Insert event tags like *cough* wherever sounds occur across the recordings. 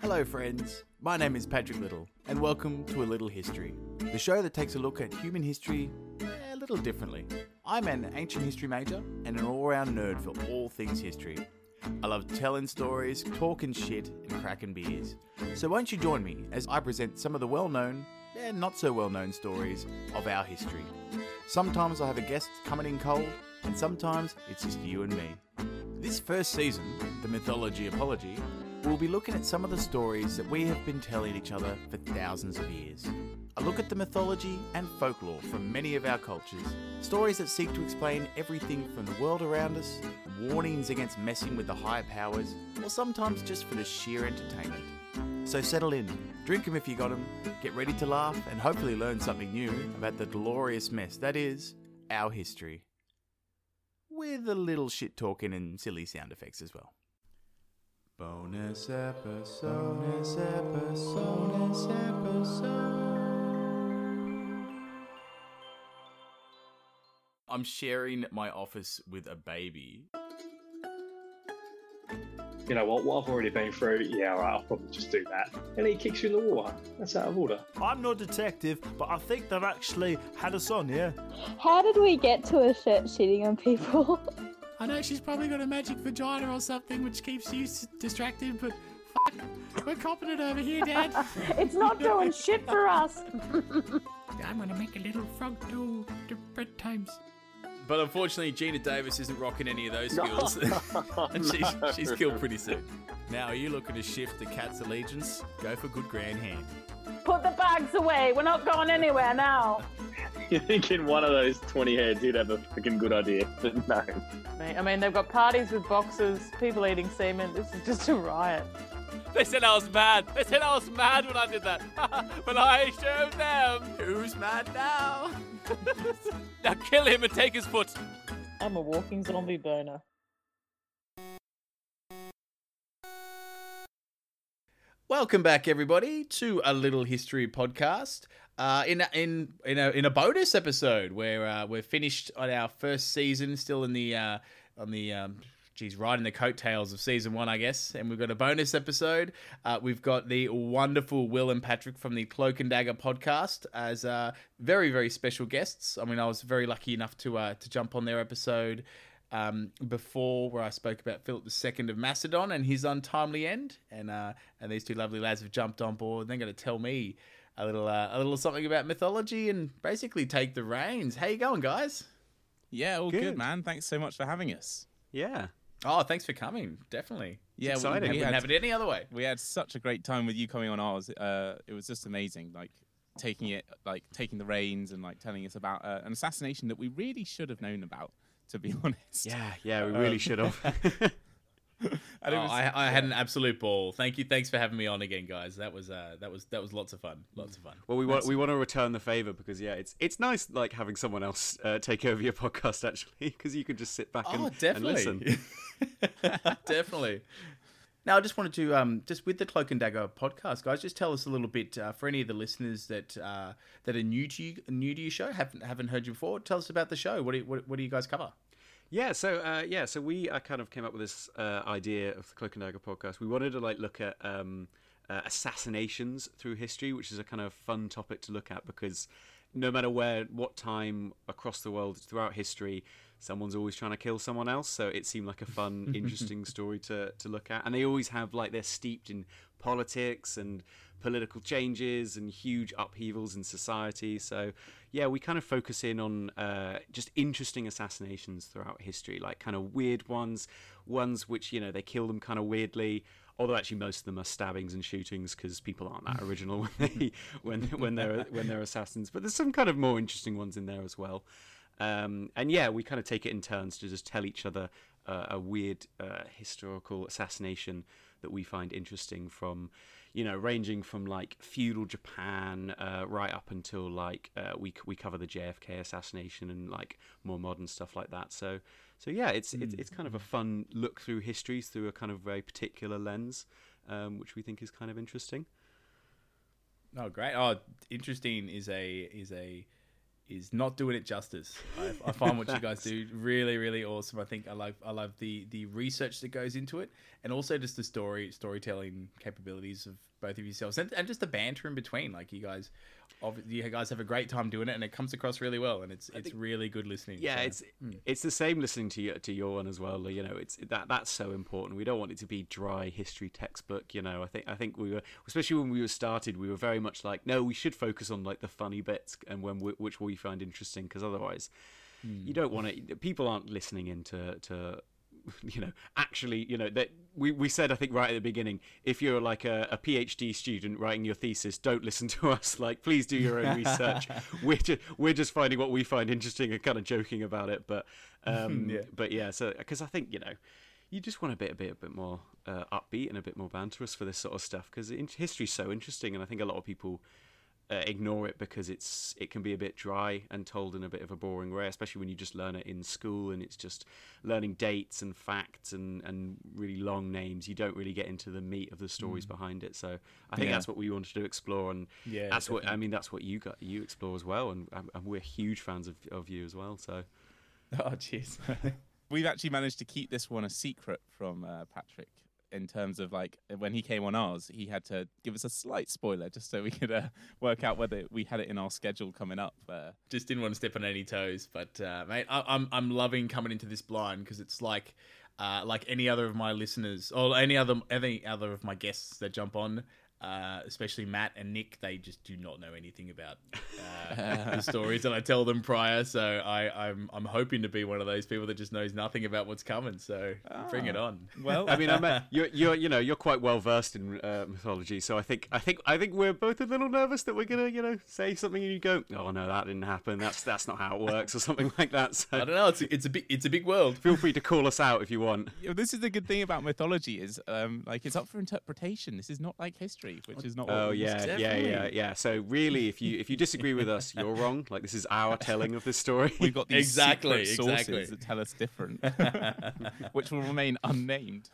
Hello, friends. My name is Patrick Little, and welcome to A Little History, the show that takes a look at human history a little differently. I'm an ancient history major and an all round nerd for all things history. I love telling stories, talking shit, and cracking beers. So won't you join me as I present some of the well known and not so well known stories of our history? Sometimes I have a guest coming in cold, and sometimes it's just you and me. This first season, the Mythology Apology, we'll be looking at some of the stories that we have been telling each other for thousands of years. A look at the mythology and folklore from many of our cultures. Stories that seek to explain everything from the world around us, warnings against messing with the higher powers, or sometimes just for the sheer entertainment. So settle in, drink 'em if you got 'em, get ready to laugh, and hopefully learn something new about the glorious mess that is our history. With a little shit talking and silly sound effects as well. Bonus episode, bonus episode, bonus episode. I'm sharing my office with a baby. you know what, what I've already been through, yeah, all right, I'll probably just do that. And he kicks you in the water. That's out of order. I'm no detective, but I think they've actually had us on, yeah? How did we get to a shirt shitting on people? *laughs* I know she's probably got a magic vagina or something which keeps you s- distracted, but fuck, we're copping it over here, Dad. *laughs* it's not doing shit for us. *laughs* I'm gonna make a little frog do the bedtimes. But unfortunately, Gina Davis isn't rocking any of those skills, *laughs* and she's, she's killed pretty soon. Now, are you looking to shift the cat's allegiance? Go for good grand hand. Put the bags away. We're not going anywhere now. *laughs* You're thinking one of those 20 heads, you'd have a freaking good idea. *laughs* But no. I mean, they've got parties with boxes, people eating semen. This is just a riot. They said I was mad. They said I was mad when I did that. *laughs* but I showed them. Who's mad now? Now kill him and take his foot. I'm a walking zombie burner. Welcome back, everybody, to a little history podcast. Uh, in in in a in a bonus episode where uh, we're finished on our first season, still in the uh, on the um, geez, riding the coattails of season one, I guess. And we've got a bonus episode. Uh, we've got the wonderful Will and Patrick from the Cloak and Dagger podcast as uh, very very special guests. I mean, I was very lucky enough to uh, to jump on their episode um, before where I spoke about Philip II of Macedon and his untimely end, and uh, and these two lovely lads have jumped on board. And They're going to tell me a little uh, a little something about mythology and basically take the reins. How you going, guys? Yeah, all good. Good. man. Thanks so much for having us. Yeah. Oh, thanks for coming. Definitely. Yeah, we- exciting. we, Wouldn't had, have it any other way. we had such a great time with you coming on ours. Uh, it was just amazing, like taking it, like taking the reins and like telling us about uh, an assassination that we really should have known about. To be *laughs* honest, Yeah, yeah, we really Um, should have. *laughs* *laughs* *laughs* Oh, was- I, I had an absolute ball. Thank you. Thanks for having me on again, guys. That was uh, that was that was lots of fun. Lots of fun. well, we want we want to return the favor because yeah, it's it's nice like having someone else uh, take over your podcast actually *laughs* because you can just sit back and, Oh, and listen. *laughs* definitely. Now, I just wanted to, um, just with the Cloak and Dagger podcast, guys, just tell us a little bit uh, for any of the listeners that uh, that are new to you, new to your show, haven't haven't heard you before. Tell us about the show. What do you, what, what do you guys cover? Yeah, so uh, yeah, so we uh, kind of came up with this uh, idea of the Cloak and Dagger podcast. We wanted to like look at um, uh, assassinations through history, which is a kind of fun topic to look at because no matter where, what time across the world throughout history, someone's always trying to kill someone else. So it seemed like a fun, *laughs* interesting story to to look at, and they always have like they're steeped in politics and political changes and huge upheavals in society. So, yeah, we kind of focus in on uh, just interesting assassinations throughout history, like kind of weird ones, ones which you know they kill them kind of weirdly. Although actually most of them are stabbings and shootings because people aren't that original when they *laughs* when when they're when they're assassins. But there's some kind of more interesting ones in there as well. Um, and yeah, we kind of take it in turns to just tell each other uh, a weird uh, historical assassination that we find interesting from, you know, ranging from like feudal Japan uh, right up until like uh, we we cover the JFK assassination and like more modern stuff like that. So so yeah, it's it's, it's kind of a fun look through histories through a kind of very particular lens, um, which we think is kind of interesting. Oh, great! Oh, interesting is a is a is not doing it justice. I, I find what you guys *laughs* do really, really awesome. I think I love I love the the research that goes into it, and also just the story storytelling capabilities of both of yourselves, and, and just the banter in between. Like you guys, you guys have a great time doing it, and it comes across really well, and it's it's really good listening. Yeah, so- it's hmm. it's the same listening to your, to your one as well. You know, it's that that's so important. We don't want it to be dry history textbook. You know, I think I think we were especially when we were started, we were very much like, no, we should focus on like the funny bits and when we, which we find interesting because otherwise, hmm. you don't want it. People aren't listening into to *laughs* you know actually you know that we, we said i think right at the beginning if you're like a, a phd student writing your thesis don't listen to *laughs* us. Like please do your own *laughs* research. We're, ju- we're just finding what we find interesting and kind of joking about it. But um Yeah. but yeah so because i think you know you just want a bit a bit a bit more uh, upbeat and a bit more banterous for this sort of stuff because history's so interesting and i think a lot of people uh, ignore it because it's it can be a bit dry and told in a bit of a boring way, especially when you just learn it in school and it's just learning dates and facts and, and really long names. You don't really get into the meat of the stories behind it. So I think Yeah. that's what we wanted to explore, and Yeah, that's what I mean. That's what you got you explore as well, and, and and we're huge fans of, of you as well. So *laughs* oh, cheers. *laughs* We've actually managed to keep this one a secret from uh, Patrick in terms of like when he came on ours, he had to give us a slight spoiler just so we could uh, work out whether we had it in our schedule coming up. Uh, just didn't want to step on any toes. But uh, mate, I, I'm I'm loving coming into this blind because it's like uh, like any other of my listeners or any other any other of my guests that jump on. Uh, especially Matt and Nick, they just do not know anything about uh, the stories that I tell them prior. So I, I'm I'm hoping to be one of those people that just knows nothing about what's coming. So bring it on. well, I mean, I'm a, *laughs* you're you're you know you're quite well versed in uh, mythology, so I think I think I think we're both a little nervous that we're gonna you know say something and you go, oh no, that didn't happen. That's that's not how it works, or something like that. So I don't know. It's a, it's a big it's a big world. feel free to call us out if you want. Yeah, this is the good thing about mythology is um, like it's up for interpretation. This is not like history, which is not. what Oh we yeah, to- yeah, yeah, yeah. So really, if you if you disagree with us, you're wrong. *laughs* Like this is our telling of this story. *laughs* We've got these Exactly, secret sources exactly. that tell us different, *laughs* which will remain unnamed.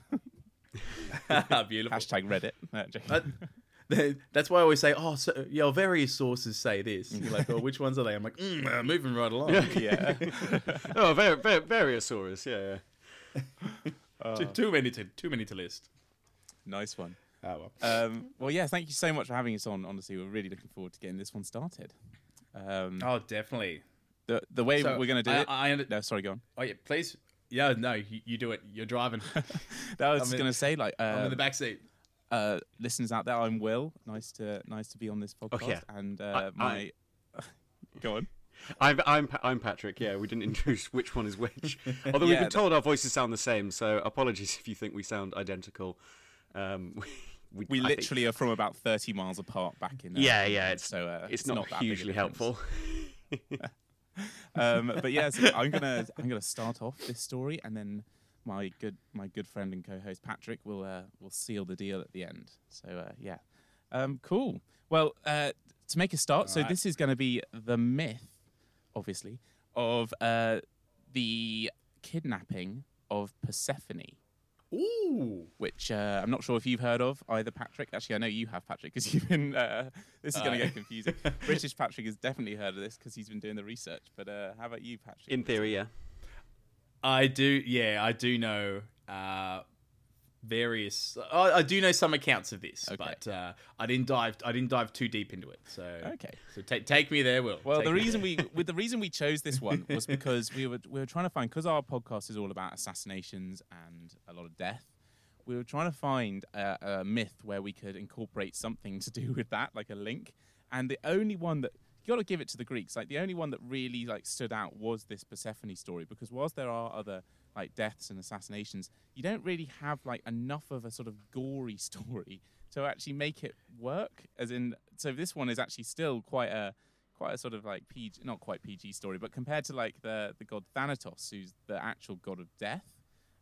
Beautiful. Hashtag Reddit. Uh, joking. That- that- That's why I always say, oh, so, yeah, various sources say this. And you're like, oh, which ones are they? I'm like, mm, uh, moving right along. yeah. oh, var- var- Variosaurus. Yeah, yeah. too, too many to too many to list. nice one. Oh well. Um, well, yeah, thank you so much for having us on. Honestly, we're really looking forward to getting this one started. Um, Oh, definitely. the the way So, we're going to do I, it. I, under- no, sorry, go on. oh yeah, please. Yeah, no, you, you do it. You're driving. *laughs* That was I'm going to say like I'm in the back seat. uh, listeners out there. I'm Will. Nice to nice to be on this podcast. yeah. And uh, I- my *laughs* go on. I'm I'm Pa- I'm Patrick. Yeah, we didn't *laughs* introduce which one is which. Although we've been told our voices sound the same, so apologies if you think we sound identical. Um, we, We I think- literally are from about 30 miles apart back in. Uh, Yeah, yeah, it's- so uh, it's, not, that hugely helpful. *laughs* um, but yeah, so I'm gonna I'm gonna start off this story, and then my good my good friend and co-host Patrick will uh, will seal the deal at the end. So uh, yeah, um, cool. Well, uh, to make a start, so Alright. this is going to be the myth, obviously, of uh, the kidnapping of Persephone. Ooh. Which uh, I'm not sure if you've heard of either, Patrick. Actually, I know you have, Patrick, because you've been. Uh, this is going to get confusing. *laughs* British Patrick has definitely heard of this because he's been doing the research. But uh, how about you, Patrick? In theory, yeah. I do. Yeah, I do know uh, various. I, I do know some accounts of this, Okay. but uh, I didn't dive. I didn't dive too deep into it. So Okay. So take take me there, Will. Well, Take the reason there. we *laughs* with the reason we chose this one was *laughs* because we were we were trying to find because our podcast is all about assassinations and a lot of death. We were trying to find a, a myth where we could incorporate something to do *laughs* with that, like a link. And the only one that you got to give it to the Greeks. Like the only one that really like stood out was this Persephone story because whilst there are other like deaths and assassinations, you don't really have like enough of a sort of gory *laughs* story to actually make it work. As in, so this one is actually still quite a quite a sort of like PG, not quite PG story, but compared to like the the god Thanatos, who's the actual god of death,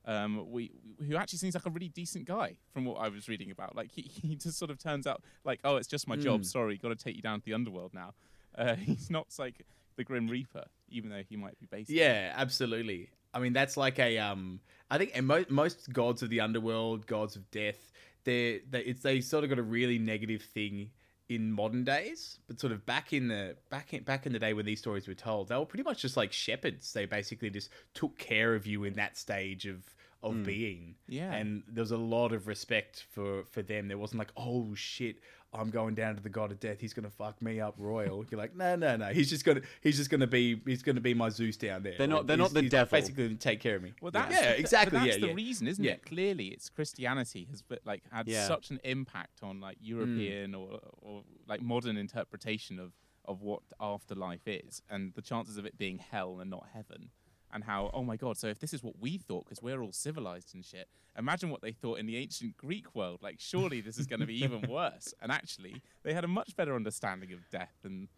um, we who actually seems like a really decent guy from what I was reading about. Like he, *laughs* he just sort of turns out like, oh, it's just my job. Mm. Sorry, got to take you down to the underworld now. Uh, *laughs* he's not like the Grim Reaper, even though he might be based. Yeah, absolutely. I mean, that's like a um. I think and mo- most gods of the underworld, gods of death, they're, they it's they sort of got a really negative thing in modern days, but sort of back in the back in back in the day when these stories were told, they were pretty much just like shepherds. They basically just took care of you in that stage of of being. Yeah. And there was a lot of respect for for them. There wasn't like, oh shit, I'm going down to the god of death. He's gonna fuck me up royal. You're like, no, no, no. He's just gonna he's just gonna be he's gonna be my Zeus down there. They're not- Like, they're not the he's devil. Basically, gonna take care of me. Well, that's yeah, the- exactly. But that's yeah, the yeah. reason, isn't Yeah. it? Clearly, it's Christianity has but like had Yeah. such an impact on like mm. European or or like modern interpretation of of what afterlife is, and the chances of it being hell and not heaven, and how oh my god, so if this is what we thought because we're all civilized and shit, imagine what they thought in the ancient Greek world. Like, surely this is going to be even *laughs* worse. And actually, they had a much better understanding of death than.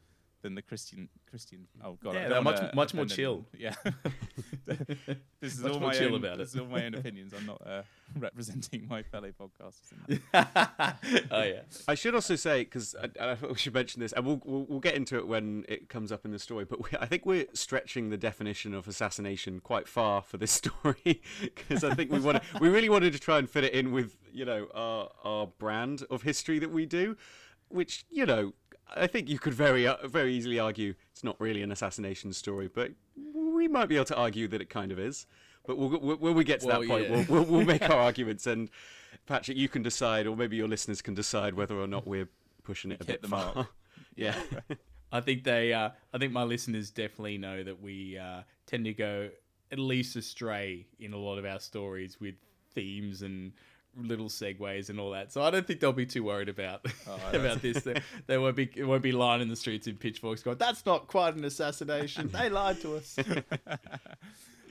Than the Christian Christian oh god Yeah, they're much- much more chill. anyone. yeah *laughs* *laughs* this is Much all more my chill own, about it. this is all my own *laughs* opinions. I'm not uh, representing my fellow podcasters. In that. oh yeah. I should also say because I, I thought we should mention this, and we'll, we'll we'll get into it when it comes up in the story. But we, I think we're stretching the definition of assassination quite far for this story because I think we want we really wanted to try and fit it in with you know our our brand of history that we do, which you know I think you could very uh, very easily argue it's not really an assassination story, but we might be able to argue that it kind of is. But we'll, we'll, when we get to Well, that point, yeah. we'll, we'll, we'll make our *laughs* arguments and. Patrick, you can decide, or maybe your listeners can decide whether or not we're pushing it a hit bit far. *laughs* yeah. *laughs* I think they. Uh, I think my listeners definitely know that we uh, tend to go at least astray in a lot of our stories with themes and little segues and all that. So I don't think they'll be too worried about *laughs* about this. They, they won't be. It won't be lining the streets in pitchforks going, "That's not quite an assassination. they lied to us." *laughs*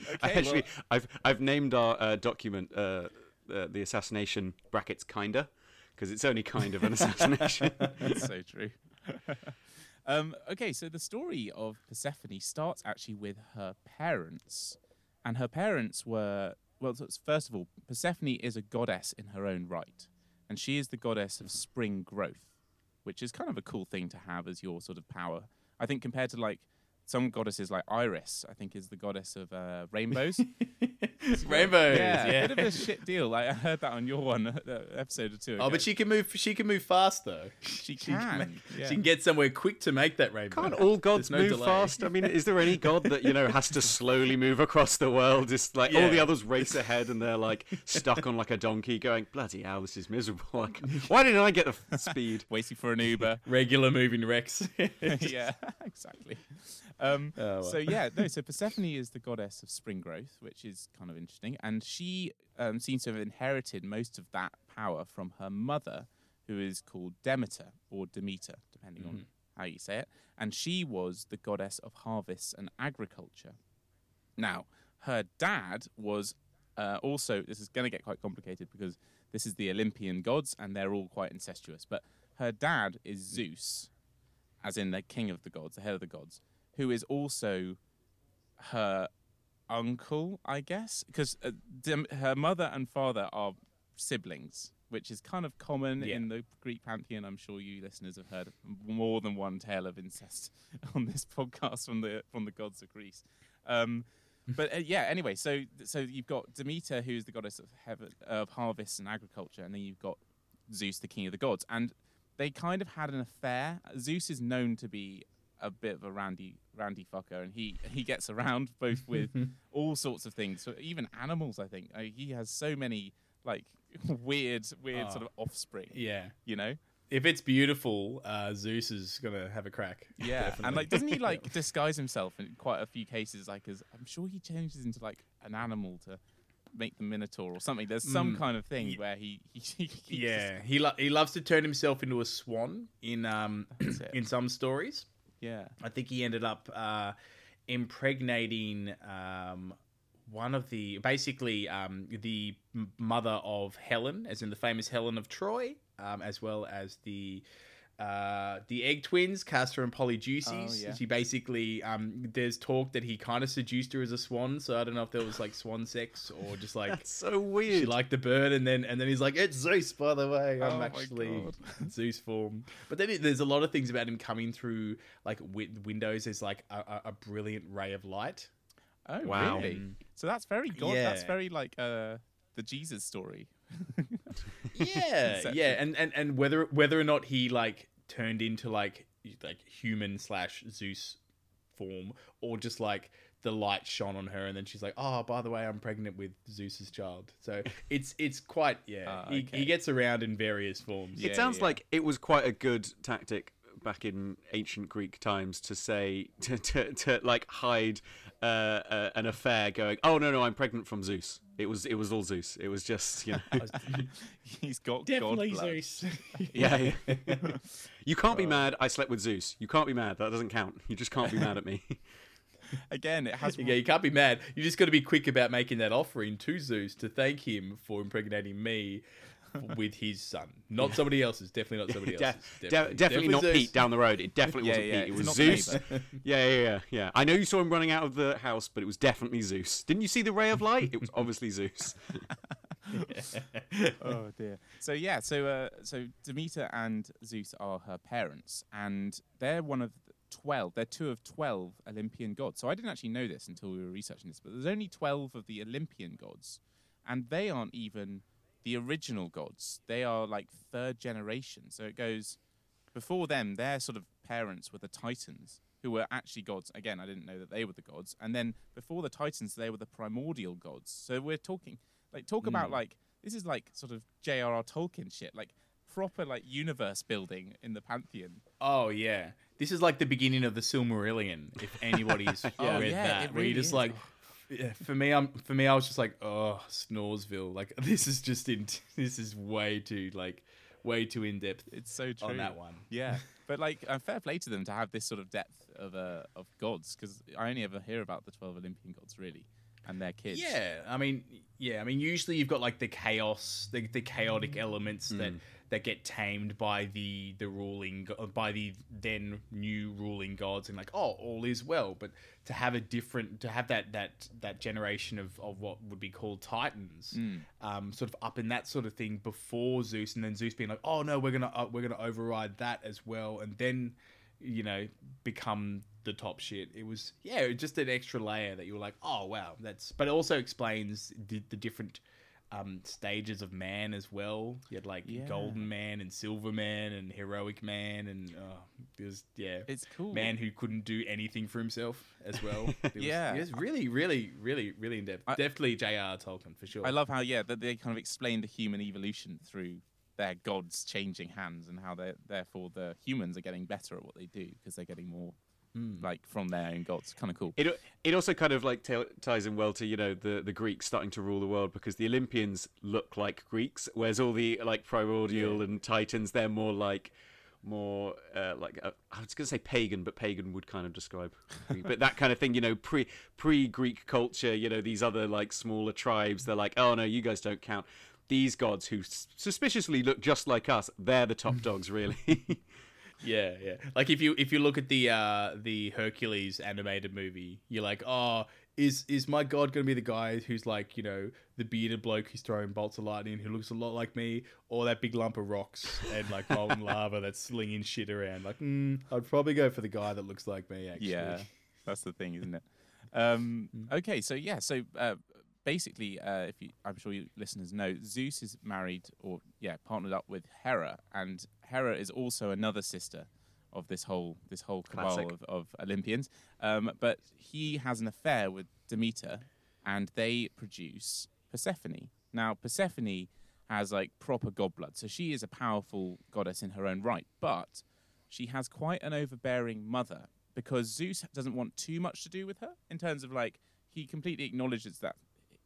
*laughs* I actually, I've I've named our uh, document uh, uh, the assassination brackets kinda because it's only kind of an assassination. That's so true. um, okay, so the story of Persephone starts actually with her parents, and her parents were well. First of all, Persephone is a goddess in her own right, and she is the goddess of spring growth, which is kind of a cool thing to have as your sort of power. I think compared to like some goddesses like Iris, I think is the goddess of uh, rainbows. *laughs* Rainbows. yeah, Yeah. a bit of a shit deal. Like I heard that on your one uh, episode or two. Oh, but she can move. She can move fast though. *laughs* she She can, can. make- yeah. she can get somewhere quick to make that rainbow. Can't all gods no move delay. fast? I mean, is there any god that you know has to slowly move across the world? Just like all the others race *laughs* ahead and they're like stuck on like a donkey, going bloody hell, this is miserable. Like, why didn't I get the speed? waiting for an Uber. Regular moving Rex. yeah, exactly. *laughs* Um, Oh, well. So yeah, no. So Persephone is the goddess of spring growth, which is kind of interesting, and she um, seems to have inherited most of that power from her mother, who is called Demeter or Demeter, depending on Mm-hmm. how you say it. And she was the goddess of harvests and agriculture. Now, her dad was uh, also. This is going to get quite complicated because this is the Olympian gods, and they're all quite incestuous. But her dad is Zeus, as in the king of the gods, the head of the gods, who is also her uncle, I guess, because uh, Dem- her mother and father are siblings, which is kind of common Yeah. in the Greek pantheon. I'm sure you listeners have heard more than one tale of incest *laughs* on this podcast from the from the gods of Greece. Um, *laughs* but uh, yeah, anyway, so so you've got Demeter, who's the goddess of heaven, of harvests and agriculture, and then you've got Zeus, the king of the gods, and they kind of had an affair. Zeus is known to be a bit of a randy randy fucker, and he he gets around both with *laughs* all sorts of things, so even animals. I think he has so many like *laughs* weird weird sort of offspring. yeah. You know, If it's beautiful, uh, Zeus is gonna have a crack. *laughs* yeah, Definitely. and like doesn't he like disguise himself in quite a few cases? Like, as I'm sure he changes into like an animal to make the minotaur or something. There's some kind of thing where he he, he yeah, he lo- he loves to turn himself into a swan in um *clears throat* in some stories. Yeah. I think he ended up uh, impregnating um, one of the basically um, the mother of Helen, as in the famous Helen of Troy, um, as well as the uh, the egg twins, Castor and Polydeuces. Oh, yeah. She basically um, there's talk that he kind of seduced her as a swan. So I don't know if there was like swan sex or just like. That's So weird. She liked the bird, and then and then he's like, "It's Zeus, by the way. Oh I'm my actually *laughs* Zeus form." But then it, there's a lot of things about him coming through like wi- windows as like a, a, a brilliant ray of light. Oh Wow. really? So that's very god. That's very like uh the Jesus story. *laughs* Yeah, Inception. yeah, and, and and whether whether or not he like turned into like like human slash Zeus form, or just like the light shone on her, and then she's like, "Oh, by the way, I'm pregnant with Zeus's child." So *laughs* it's it's quite yeah. Ah, he, okay. he gets around in various forms. Yeah, it sounds yeah. like it was quite a good tactic back in ancient Greek times to say *laughs* to to, to like hide uh, uh, an affair, going, "Oh no, no, I'm pregnant from Zeus." It was it was all Zeus. It was just you know, *laughs* He's got Definitely God blood. Zeus. *laughs* yeah. yeah. you can't be mad. I slept with Zeus. You can't be mad. That doesn't count. You just can't be mad at me. Again, it has yeah, you can't be mad. You just got to be quick about making that offering to Zeus to thank him for impregnating me *laughs* with his son, not somebody else's. Definitely not somebody *laughs* De- else's. de- definitely, not Zeus. Pete down the road. It definitely Yeah, wasn't yeah, Pete. It was Zeus. *laughs* yeah, yeah, yeah, yeah. I know you saw him running out of the house, but it was definitely Zeus. Didn't you see the ray of light? It was obviously Zeus. oh dear. So yeah, so uh, so Demeter and Zeus are her parents, and they're one of the twelve. They're two of twelve Olympian gods. So I didn't actually know this until we were researching this, but there's only twelve of the Olympian gods, and they aren't even the original gods. They are like third generation. So it goes before them. Their sort of parents were the Titans, who were actually gods. Again, I didn't know that they were the gods. And then before the Titans, they were the primordial gods. So we're talking like talk hmm. about like this is like sort of J.R.R. Tolkien shit, like proper like universe building in the pantheon. Oh yeah, this is like the beginning of the Silmarillion. If anybody's *laughs* Oh, read yeah, that, it where you're just is. like, yeah, for me, I'm for me, I was just like, oh, Snoresville. Like *laughs* this is just in. *laughs* This is way too like, way too in depth. It's so true on that one. Yeah, *laughs* but like uh, fair play to them to have this sort of depth of uh, of gods because I only ever hear about the twelve Olympian gods really and their kids. Yeah, I mean, yeah, I mean, usually you've got like the chaos, the, the chaotic elements that that get tamed by the the ruling by the then new ruling gods, and like, oh, all is well. But to have a different, to have that that that generation of of what would be called titans, um, sort of up in that sort of thing before Zeus, and then Zeus being like, oh no, we're gonna uh, we're gonna override that as well, and then you know become the top shit. It was yeah, it was just an extra layer that you were like, oh wow, that's. But it also explains the, the different um, stages of man as well. You had like Yeah. golden man and silver man and heroic man and uh, it was yeah, It's cool. man who couldn't do anything for himself as well. *laughs* It was, Yeah. it was really, really, really, really in depth. I- Definitely J.R. Tolkien for sure. I love how yeah that they kind of explain the human evolution through their gods changing hands and how they therefore the humans are getting better at what they do because they're getting more like from their own gods. Kind of cool. It it also kind of like ta- ties in well to you know the the Greeks starting to rule the world because the Olympians look like Greeks, whereas all the like primordial and Titans they're more like more uh, like uh, I was going to say pagan, but pagan would kind of describe, *laughs* Greek. but that kind of thing, you know, pre pre Greek culture, you know, these other like smaller tribes, they're like, oh no, you guys don't count. These gods who s- suspiciously look just like us, they're the top *laughs* dogs, really. *laughs* Yeah, yeah. Like if you if you look at the uh the Hercules animated movie, you're like, oh, is is my god gonna be the guy who's like, you know, the bearded bloke who's throwing bolts of lightning who looks a lot like me, or that big lump of rocks and like molten *laughs* lava that's slinging shit around? Like, mm, I'd probably go for the guy that looks like me. Actually, Yeah, that's the thing, isn't it? Um, okay, so yeah, so uh, basically, uh, if you, I'm sure you listeners know, Zeus is married or yeah partnered up with Hera, and Hera is also another sister of this whole this whole cabal of, of Olympians. Um, but he has an affair with Demeter, and they produce Persephone. Now, Persephone has like proper god blood, so she is a powerful goddess in her own right, but she has quite an overbearing mother because Zeus doesn't want too much to do with her in terms of like he completely acknowledges that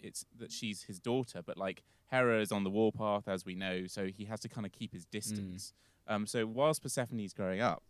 it's that she's his daughter, but like Hera is on the warpath as we know, so he has to kind of keep his distance. Um, so whilst Persephone is growing up,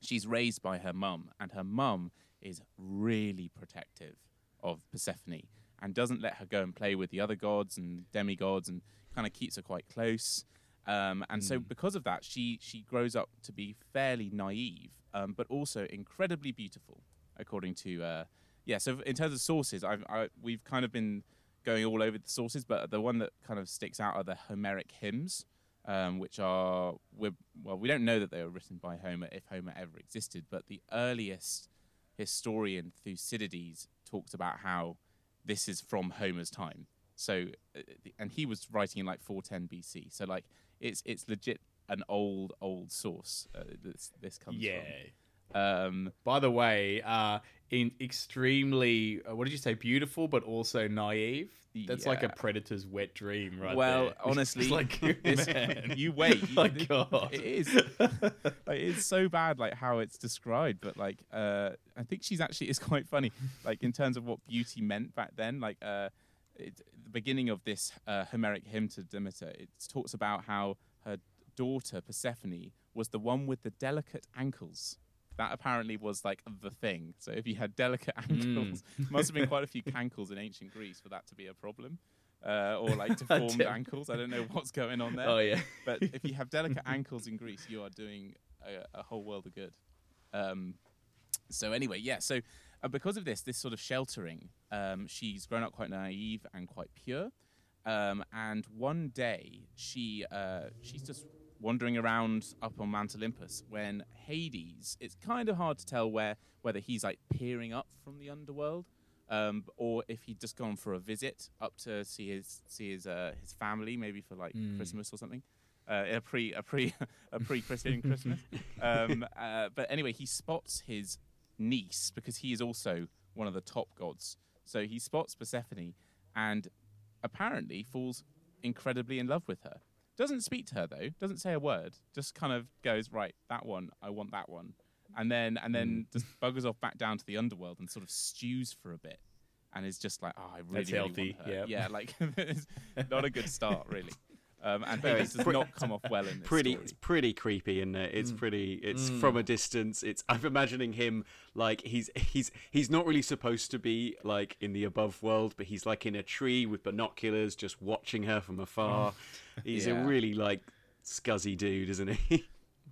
she's raised by her mum, and her mum is really protective of Persephone and doesn't let her go and play with the other gods and demigods and kind of keeps her quite close. Um, and so because of that, she she grows up to be fairly naive, um, but also incredibly beautiful, according to uh, yeah. So in terms of sources, I've I, we've kind of been going all over the sources, but the one that kind of sticks out are the Homeric hymns, um, which are well, we don't know that they were written by Homer if Homer ever existed, but the earliest historian Thucydides talks about how this is from Homer's time. So, uh, and he was writing in like 410 BC. So, like, it's it's legit an old old source. Uh, this this comes Yeah. from. Um, By the way, uh, in extremely, uh, what did you say? Beautiful, but also naive. That's like a predator's wet dream, right? well, there. *laughs* honestly, It's *laughs* like *laughs* you wait. You, My God. it is. like, it's so bad, like how it's described. But like, uh, I think she's actually is quite funny. Like in terms of what beauty meant back then. Like, uh, it, the beginning of this uh, Homeric hymn to Demeter, it talks about how her daughter Persephone was the one with the delicate ankles. That apparently was like the thing. So if you had delicate *laughs* ankles, must have been quite a few cankles in ancient Greece for that to be a problem. Uh, or like deformed *laughs* ankles. I don't know what's going on there. Oh yeah. *laughs* But if you have delicate ankles in Greece, you are doing a, a whole world of good. Um, so anyway, yeah. So uh, because of this, this sort of sheltering, um, she's grown up quite naive and quite pure. Um, and one day, she uh, she's just wandering around up on Mount Olympus when Hades. It's kind of hard to tell where whether he's like peering up from the underworld, um, or if he'd just gone for a visit up to see his see his uh, his family, maybe for like Christmas or something. Uh, a pre a pre *laughs* a pre Christian Christmas. Um, *laughs* uh, but anyway, he spots his niece because he is also one of the top gods. So he spots Persephone and apparently falls incredibly in love with her. Doesn't speak to her though. Doesn't say a word. Just kind of goes right. That one. I want that one. And then and then mm. just buggers off back down to the underworld and sort of stews for a bit. And is just like, oh, I really, That's really healthy, want her. yep. Yeah, like *laughs* it's not a good start, really. *laughs* Um, and No, Hades it's does not come off well in this pretty story. it's pretty creepy and it's mm. pretty it's mm. from a distance it's i'm imagining him like he's he's he's not really supposed to be like in the above world but he's like in a tree with binoculars just watching her from afar mm. *laughs* he's Yeah. a really like scuzzy dude isn't he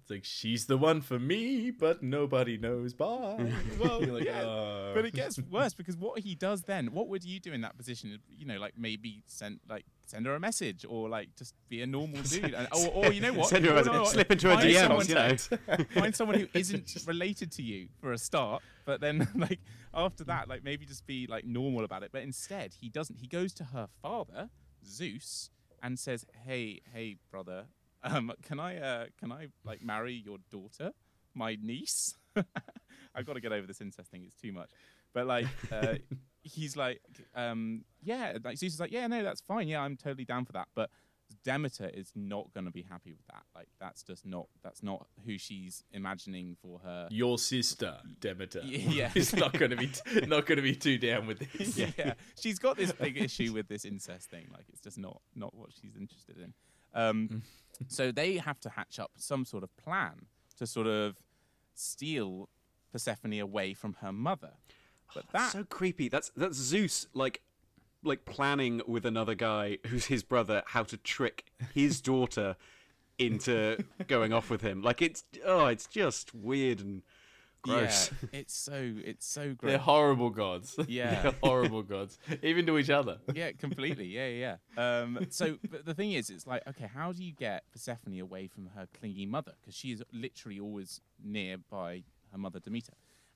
It's like she's the one for me, but nobody knows. Bye. *laughs* Well, like, yeah, "Oh." but it uh. gets worse because what he does then, what would you do in that position? You know, like maybe sent like send her a message or like just be a normal dude, and, or, or you know what, Send her a message, *laughs* slip into a DM. You know. find someone who isn't related to you for a start, but then *laughs* like after that, like maybe just be like normal about it. But instead, he doesn't. He goes to her father, Zeus, and says, "Hey, hey, brother, um, can I, uh, can I like marry your daughter, my niece?" *laughs* I've got to get over this incest thing. It's too much. But like, *laughs* uh, he's like, um, yeah, like Zeus is like, yeah, no, that's fine. Yeah, I'm totally down for that. But Demeter is not going to be happy with that. Like, that's just not that's not who she's imagining for her. Your sister, Demeter, Yeah. *laughs* is not going to be not going to be too down with this. yeah, *laughs* she's got this big issue with this incest thing. Like, it's just not not what she's interested in. Um, so they have to hatch up some sort of plan to sort of steal Persephone away from her mother. But that so creepy that's that's zeus like like planning with another guy who's his brother how to trick his *laughs* daughter into going off with him like it's oh it's just weird and gross Yeah, it's so it's so *laughs* They're horrible gods. *laughs* Yeah. They're horrible gods, even to each other. yeah, completely. Yeah, yeah. yeah. Um, so, but the thing is, it's like, okay, how do you get Persephone away from her clingy mother? Because she is literally always nearby her mother Demeter.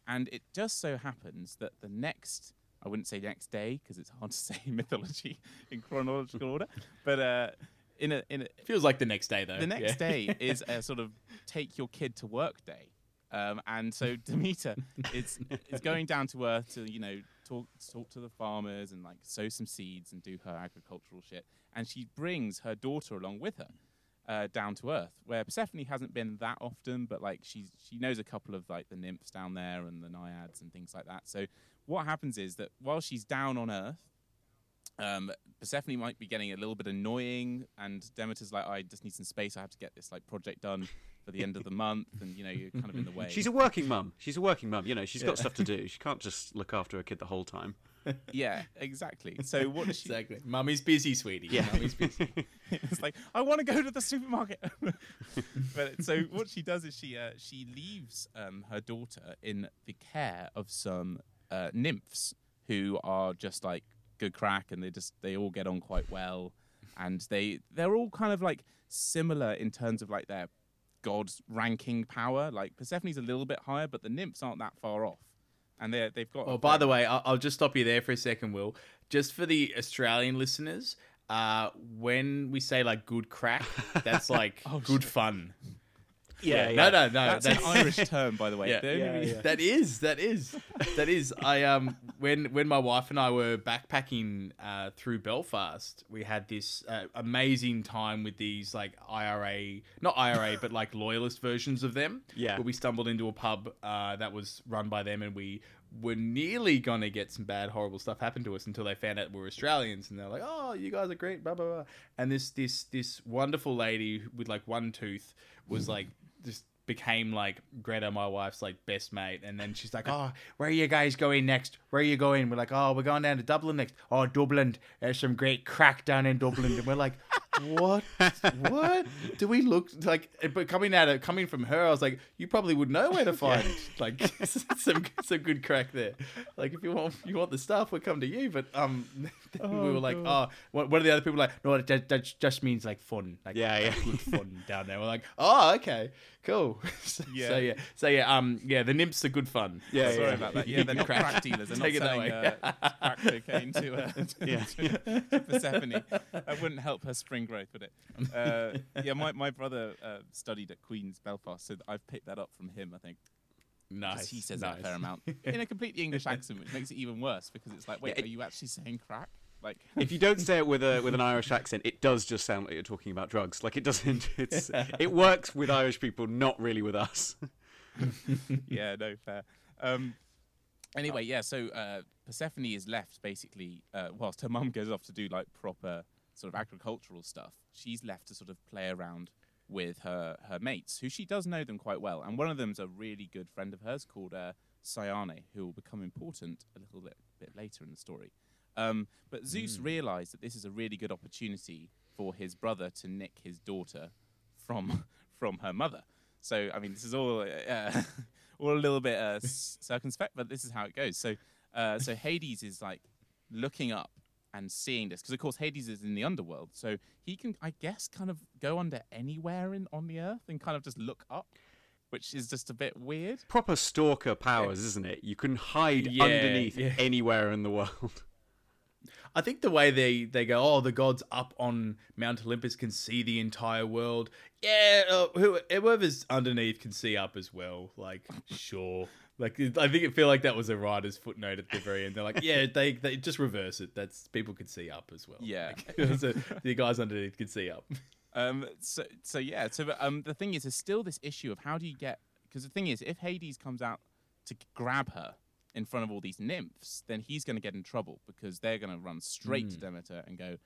And it just so happens that the next, I wouldn't say next day, because it's hard *laughs* to say mythology in chronological order, but uh, in a in a, Feels like the next day though. the next Yeah. day *laughs* is a sort of take your kid to work day. Um, and so *laughs* Demeter is is going down to earth to you know talk talk to the farmers and like sow some seeds and do her agricultural shit. And she brings her daughter along with her uh, down to earth, where Persephone hasn't been that often, but like she's she knows a couple of like the nymphs down there and the naiads and things like that. So what happens is that while she's down on earth, um, Persephone might be getting a little bit annoying, and Demeter's like, I just need some space. I have to get this like project done for the end of the month, and you know, you're kind of in the *laughs* way. she's a working mum she's a working mum you know she's got stuff to do she can't just look after her kid the whole time *laughs* yeah, exactly. So what does she? Exactly. Mummy's busy, sweetie. Yeah. Mummy's busy. *laughs* it's like I want to go to the supermarket. *laughs* but so what she does is she uh, she leaves um, her daughter in the care of some uh, nymphs who are just like good crack, and they just they all get on quite well, and they they're all kind of like similar in terms of like their god's ranking power. Like Persephone's a little bit higher, but the nymphs aren't that far off, and they they've got. Oh, by the way, I'll, I'll just stop you there for a second, Will. Just for the Australian listeners, uh, when we say like good crack, that's like *laughs* good fun. Yeah, No, no, no. That's, an Irish term, by the way. *laughs* Yeah. Yeah, yeah. That is, that is, that is. I um, when when my wife and I were backpacking uh, through Belfast, we had this uh, amazing time with these like IRA, not IRA, *laughs* but like loyalist versions of them. Yeah. But we stumbled into a pub uh, that was run by them, and we were nearly gonna get some bad, horrible stuff happen to us until they found out we're Australians, and they're like, "Oh, you guys are great," blah blah blah. And this this this wonderful lady with like one tooth was like just became like Greta, my wife's like best mate, and then she's like, "Oh, where are you guys going next? Where are you going?" We're like, "Oh, we're going down to Dublin next." Oh, Dublin, there's some great crack down in Dublin, and we're like, "What? what? Do we look like?" But coming out of coming from her, I was like, "You probably would know where to find like *laughs* some some good crack there. Like if you want you want the stuff, we'll come to you." But um, *laughs* we were like, "Oh, what, what are the other people like?" No, that, that just means like fun, like Yeah, yeah. good fun *laughs* down there. We're like, "Oh, okay." Cool. so, Yeah. so yeah, so yeah, um, yeah, the nymphs are good fun. Yeah, Sorry yeah. about that. Yeah, they're not Crack. dealers. They're not Take selling uh, crack cocaine to, uh, to, Yeah. to, to Persephone. That wouldn't help her spring growth, would it? Uh, yeah, my, my brother uh, studied at Queen's Belfast, so I've picked that up from him, I think. Nice. He says nice. that a fair amount *laughs* in a completely English accent, which makes it even worse because it's like, wait, Yeah, it- are you actually saying crack? Like, *laughs* If you don't say it with a with an Irish accent, it does just sound like you're talking about drugs. Like it doesn't. *laughs* It's it works with Irish people, not really with us. yeah, no, fair. Um, anyway, yeah, so uh, Persephone is left basically, uh, whilst her mum goes off to do like proper sort of agricultural stuff, she's left to sort of play around with her, her mates, who she does know them quite well. And one of them's a really good friend of hers called uh, Cyane, who will become important a little bit, bit later in the story. Um, but Zeus realized that this is a really good opportunity for his brother to nick his daughter from *laughs* from her mother. So I mean, this is all uh, *laughs* all a little bit uh, *laughs* circumspect, but this is how it goes. So uh, so Hades is like looking up and seeing this because of course Hades is in the underworld, so he can I guess kind of go under anywhere in on the earth and kind of just look up, which is just a bit weird. Proper stalker powers, isn't it? You can hide Yeah, underneath yeah. anywhere in the world. *laughs* I think the way they, they go, oh, the gods up on Mount Olympus can see the entire world. Yeah, uh, whoever's underneath can see up as well. Like, sure. Like, I think it feel like that was a writer's footnote at the very end. They're like, yeah, they, they just reverse it. That's people could see up as well. Yeah. Like, *laughs* so the guys underneath can see up. Um, so so yeah, so um, the thing is, there's still this issue of how do you get? Because the thing is, if Hades comes out to grab her in front of all these nymphs, then he's going to get in trouble because they're going to run straight to Demeter and go,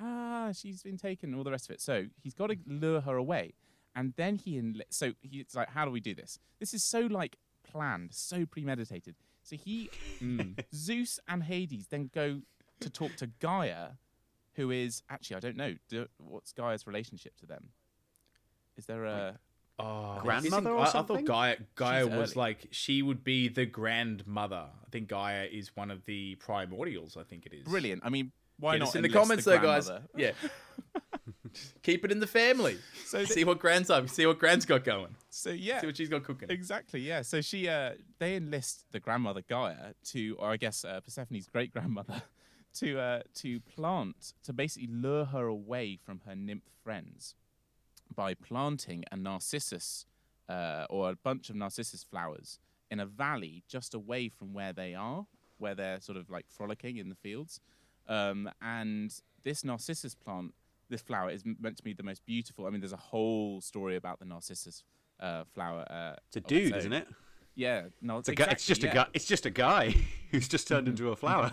ah, she's been taken, all the rest of it. So he's got to lure her away, and then he enli- so he's like, how do we do this? This is so like planned, so premeditated. So he, hmm. *laughs* Zeus and Hades then go to talk to Gaia, who is actually I don't know do, what's Gaia's relationship to them. Is there a Oh, Grandmother or I, I thought Gaia, Gaia She's was early. like she would be the grandmother. I think Gaia is one of the primordials. I think it is brilliant? I mean, why Get not in the enlist comments, though, guys. grandmother? Yeah, *laughs* keep it in the family. So *laughs* see what Grand's up. See what Grand's got going. So yeah, See what she's got cooking. Exactly, yeah. So she, uh, they enlist the grandmother Gaia to, or I guess uh, Persephone's great grandmother, *laughs* to uh, to plant to basically lure her away from her nymph friends by planting a narcissus uh, or a bunch of narcissus flowers in a valley just away from where they are, where they're sort of like frolicking in the fields. Um, and this narcissus plant, this flower, is meant to be the most beautiful. I mean, there's a whole story about the narcissus uh, flower. Uh, It's a dude, isn't it? Yeah, no, It's, a guy, it's just a guy. It's just a guy *laughs* who's just turned into a *laughs* flower.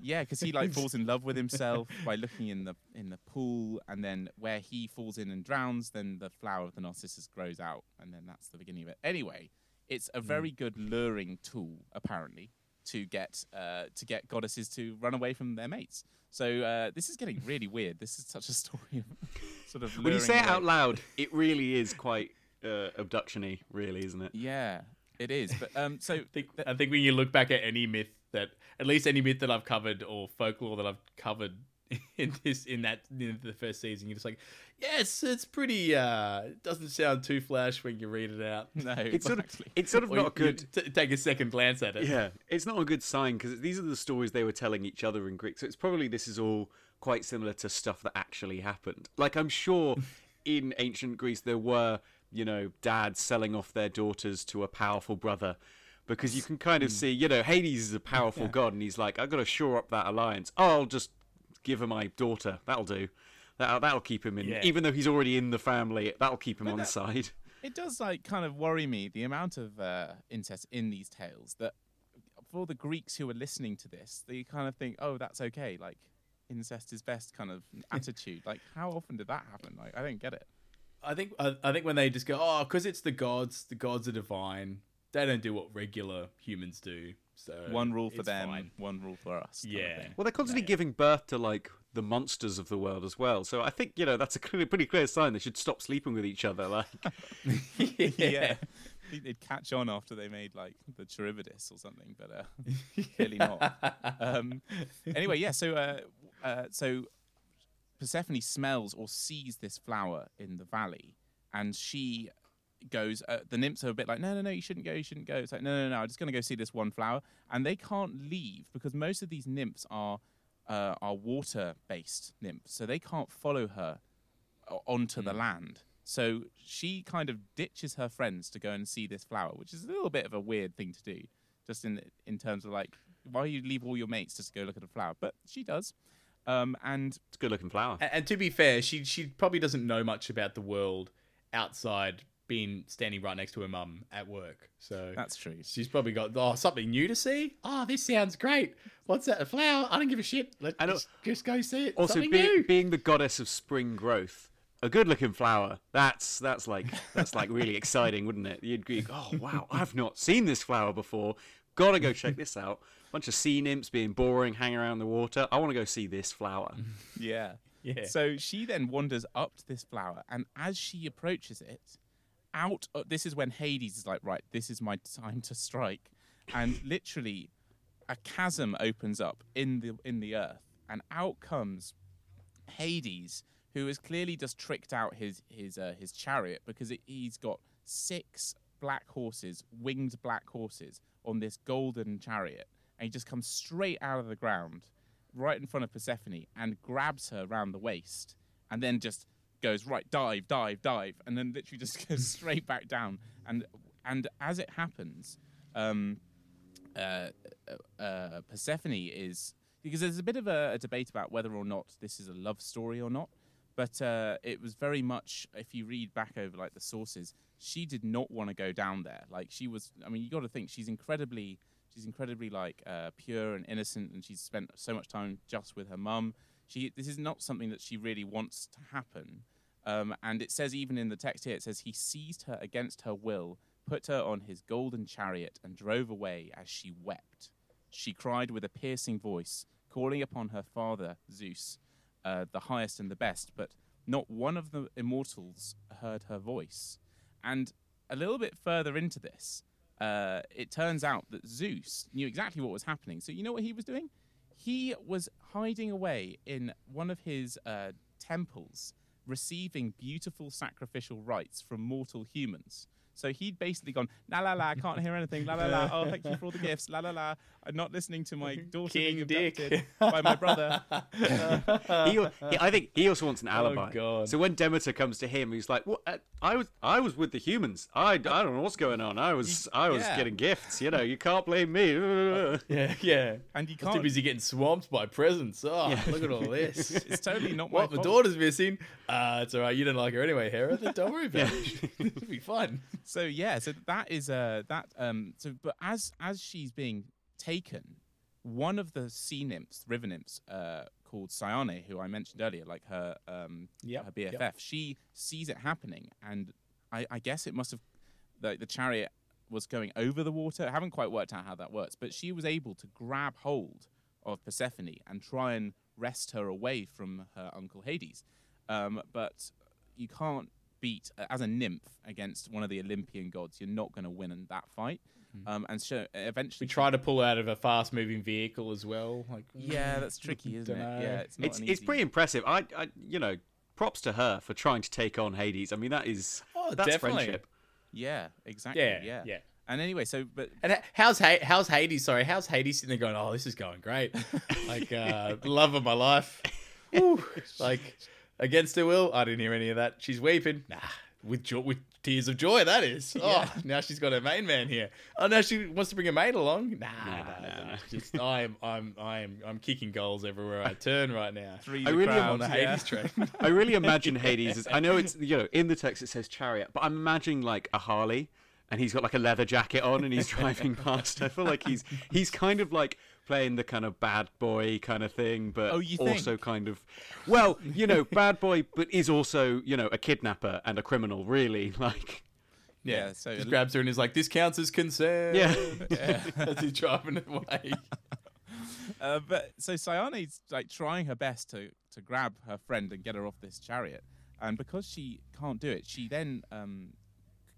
Yeah, because he like falls in love with himself *laughs* by looking in the in the pool, and then where he falls in and drowns, then the flower of the narcissus grows out, and then that's the beginning of it. Anyway, it's a very good luring tool, apparently, to get uh, to get goddesses to run away from their mates. So uh, this is getting really *laughs* weird. This is such a story of *laughs* sort of. when you luring say it out loud, it *laughs* really is quite uh, abduction-y, really, isn't it? yeah, it is. But um, so I think, I think when you look back at any myth that, at least any myth that I've covered or folklore that I've covered *laughs* in this in that in the first season. You're just like, yes, it's pretty. uh it Doesn't sound too flash when you read it out. *laughs* No, It's sort of *laughs* it's sort of Or not you- you good. t- take a second glance at it. Yeah, it's not a good sign because these are the stories they were telling each other in Greek. So it's probably this is all quite similar to stuff that actually happened. Like I'm sure in ancient Greece there were, you know, dads selling off their daughters to a powerful brother. Because you can kind of Hmm. see, you know, Hades is a powerful god, and he's like, "I've got to shore up that alliance. Oh, I'll just give her my daughter. That'll do. That'll, that'll keep him in. Yeah. Even though he's already in the family, that'll keep him on that- side." *laughs* It does like kind of worry me the amount of uh, incest in these tales that for the Greeks who are listening to this, they kind of think, oh, that's okay, like incest is best kind of *laughs* attitude. Like, how often did that happen? Like, I don't get it. I think I, I think when they just go, oh, because it's the gods, the gods are divine. They don't do what regular humans do. So one rule for them, fine. one rule for us. Yeah. Well, they're constantly giving birth to like the monsters of the world as well. So I think you know that's a clear, pretty clear sign they should stop sleeping with each other. Like, *laughs* yeah. I think they'd catch on after they made like the Charybdis or something, but uh, *laughs* clearly not. Um, anyway, yeah. So, uh, uh, so Persephone smells or sees this flower in the valley, and she goes. Uh, the nymphs are a bit like, no, no, no, you shouldn't go, you shouldn't go. It's like, no, no, no, I'm just going to go see this one flower, and they can't leave because most of these nymphs are uh, are water based nymphs, so they can't follow her o- onto the land. So she kind of ditches her friends to go and see this flower, which is a little bit of a weird thing to do, just in in terms of like why you leave all your mates just to go look at a flower, but she does. Um, and it's a good looking flower. And, and to be fair, she she probably doesn't know much about the world outside being standing right next to her mum at work. So that's true. She's probably got oh something new to see. Oh, this sounds great. What's that? A flower? I don't give a shit. Let's I just, just go see it. also, something be, new. being the goddess of spring growth, a good looking flower. That's that's like that's like really exciting, wouldn't it? You'd be, oh wow, I've not seen this flower before. Gotta go check this out. Bunch of sea nymphs being boring, hanging around the water. I want to go see this flower. *laughs* Yeah. Yeah. So she then wanders up to this flower, and as she approaches it, out. Of, this is when Hades is like, right, this is my time to strike, and *laughs* literally, a chasm opens up in the in the earth, and out comes Hades, who has clearly just tricked out his his uh, his chariot because it, he's got six black horses, winged black horses, on this golden chariot, and he just comes straight out of the ground, right in front of Persephone, and grabs her around the waist, and then just goes right dive, dive, dive, and then literally just *laughs* goes straight back down, and and as it happens, um, uh, uh, uh, Persephone is because there's a bit of a, a debate about whether or not this is a love story or not. But uh, it was very much, if you read back over like the sources, she did not want to go down there. Like she was, I mean, you got to think she's incredibly, she's incredibly like uh, pure and innocent, and she's spent so much time just with her mum. She, this is not something that she really wants to happen. Um, and it says even in the text here, it says he seized her against her will, put her on his golden chariot, and drove away as she wept. She cried with a piercing voice, calling upon her father, Zeus, uh, the highest and the best, but not one of the immortals heard her voice. And a little bit further into this, uh, it turns out that Zeus knew exactly what was happening. So, you know what he was doing? He was hiding away in one of his uh, temples, receiving beautiful sacrificial rites from mortal humans. So he'd basically gone, la la la, I can't hear anything, la la la, oh, thank you for all the gifts, la la la, I'm not listening to my daughter being King Dick. abducted by my brother. *laughs* he, he, I think he also wants an alibi. God. So when Demeter comes to him, he's like, "What? uh, I was, I was with the humans. I, I don't know what's going on. I was, I was yeah. getting gifts. You know, you can't blame me." *laughs* Yeah, yeah. And you I was too can't, busy getting swamped by presents. Oh, Yeah. look at all this. *laughs* it's totally not my what, my fault. daughter's missing? Uh, it's all right. You don't like her anyway, Hera. Then don't worry about it. It'll be fun. So yeah, so that is uh that um so but as as she's being taken, one of the sea nymphs, river nymphs, uh called Cyane, who I mentioned earlier, like her um Yep, her BFF, yep. she sees it happening and I, I guess it must have the the chariot was going over the water. I haven't quite worked out how that works, but she was able to grab hold of Persephone and try and wrest her away from her uncle Hades. Um, but you can't beat uh, as a nymph against one of the Olympian gods, you're not going to win in that fight. Um, and so eventually, We try to pull out of a fast moving vehicle as well. Like *laughs* Yeah, that's tricky, *laughs* isn't Dunno. it? Yeah, it's not It's an it's easy- pretty impressive. I, I you know props to her for trying to take on Hades. I mean that is Oh, that's definitely. friendship. Yeah, exactly. Yeah, Yeah, yeah. And anyway, so but And how's ha- how's Hades? Sorry, how's Hades sitting there going? Oh, this is going great. *laughs* like uh, love of my life. Woo. Like against her will. I didn't hear any of that. She's weeping. Nah, with jo- with tears of joy. That is. *laughs* Oh, now she's got her main man here. Oh, now she wants to bring her mate along. Nah, nah, nah. nah. Just *laughs* I'm I'm I'm I'm kicking goals everywhere I turn right now. three I the really on crowd, the yeah. Hades *laughs* train. I really imagine Hades. As, I know it's you know in the text it says chariot, but I'm imagining like a Harley, and he's got like a leather jacket on, and he's driving past. I feel like he's he's kind of like playing the kind of bad boy kind of thing, but Oh, you also think? kind of well, you know, bad boy, but is also you know a kidnapper and a criminal. Really, *laughs* like Yeah, so he grabs her and is like, "This counts as consent." yeah. *laughs* As he's driving away. *laughs* Uh, but so Cyane's like trying her best to to grab her friend and get her off this chariot, and because she can't do it, she then um,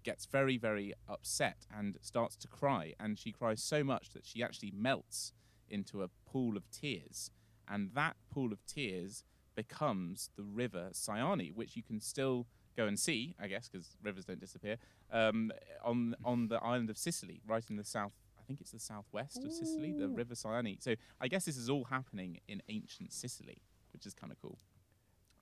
gets very very upset and starts to cry, and she cries so much that she actually melts into a pool of tears, and that pool of tears becomes the river Cyane, which you can still go and see, I guess, because rivers don't disappear, um, on on the island of Sicily, right in the south. I think it's the southwest of Sicily, the River Cyane. So I guess this is all happening in ancient Sicily, which is kind of cool.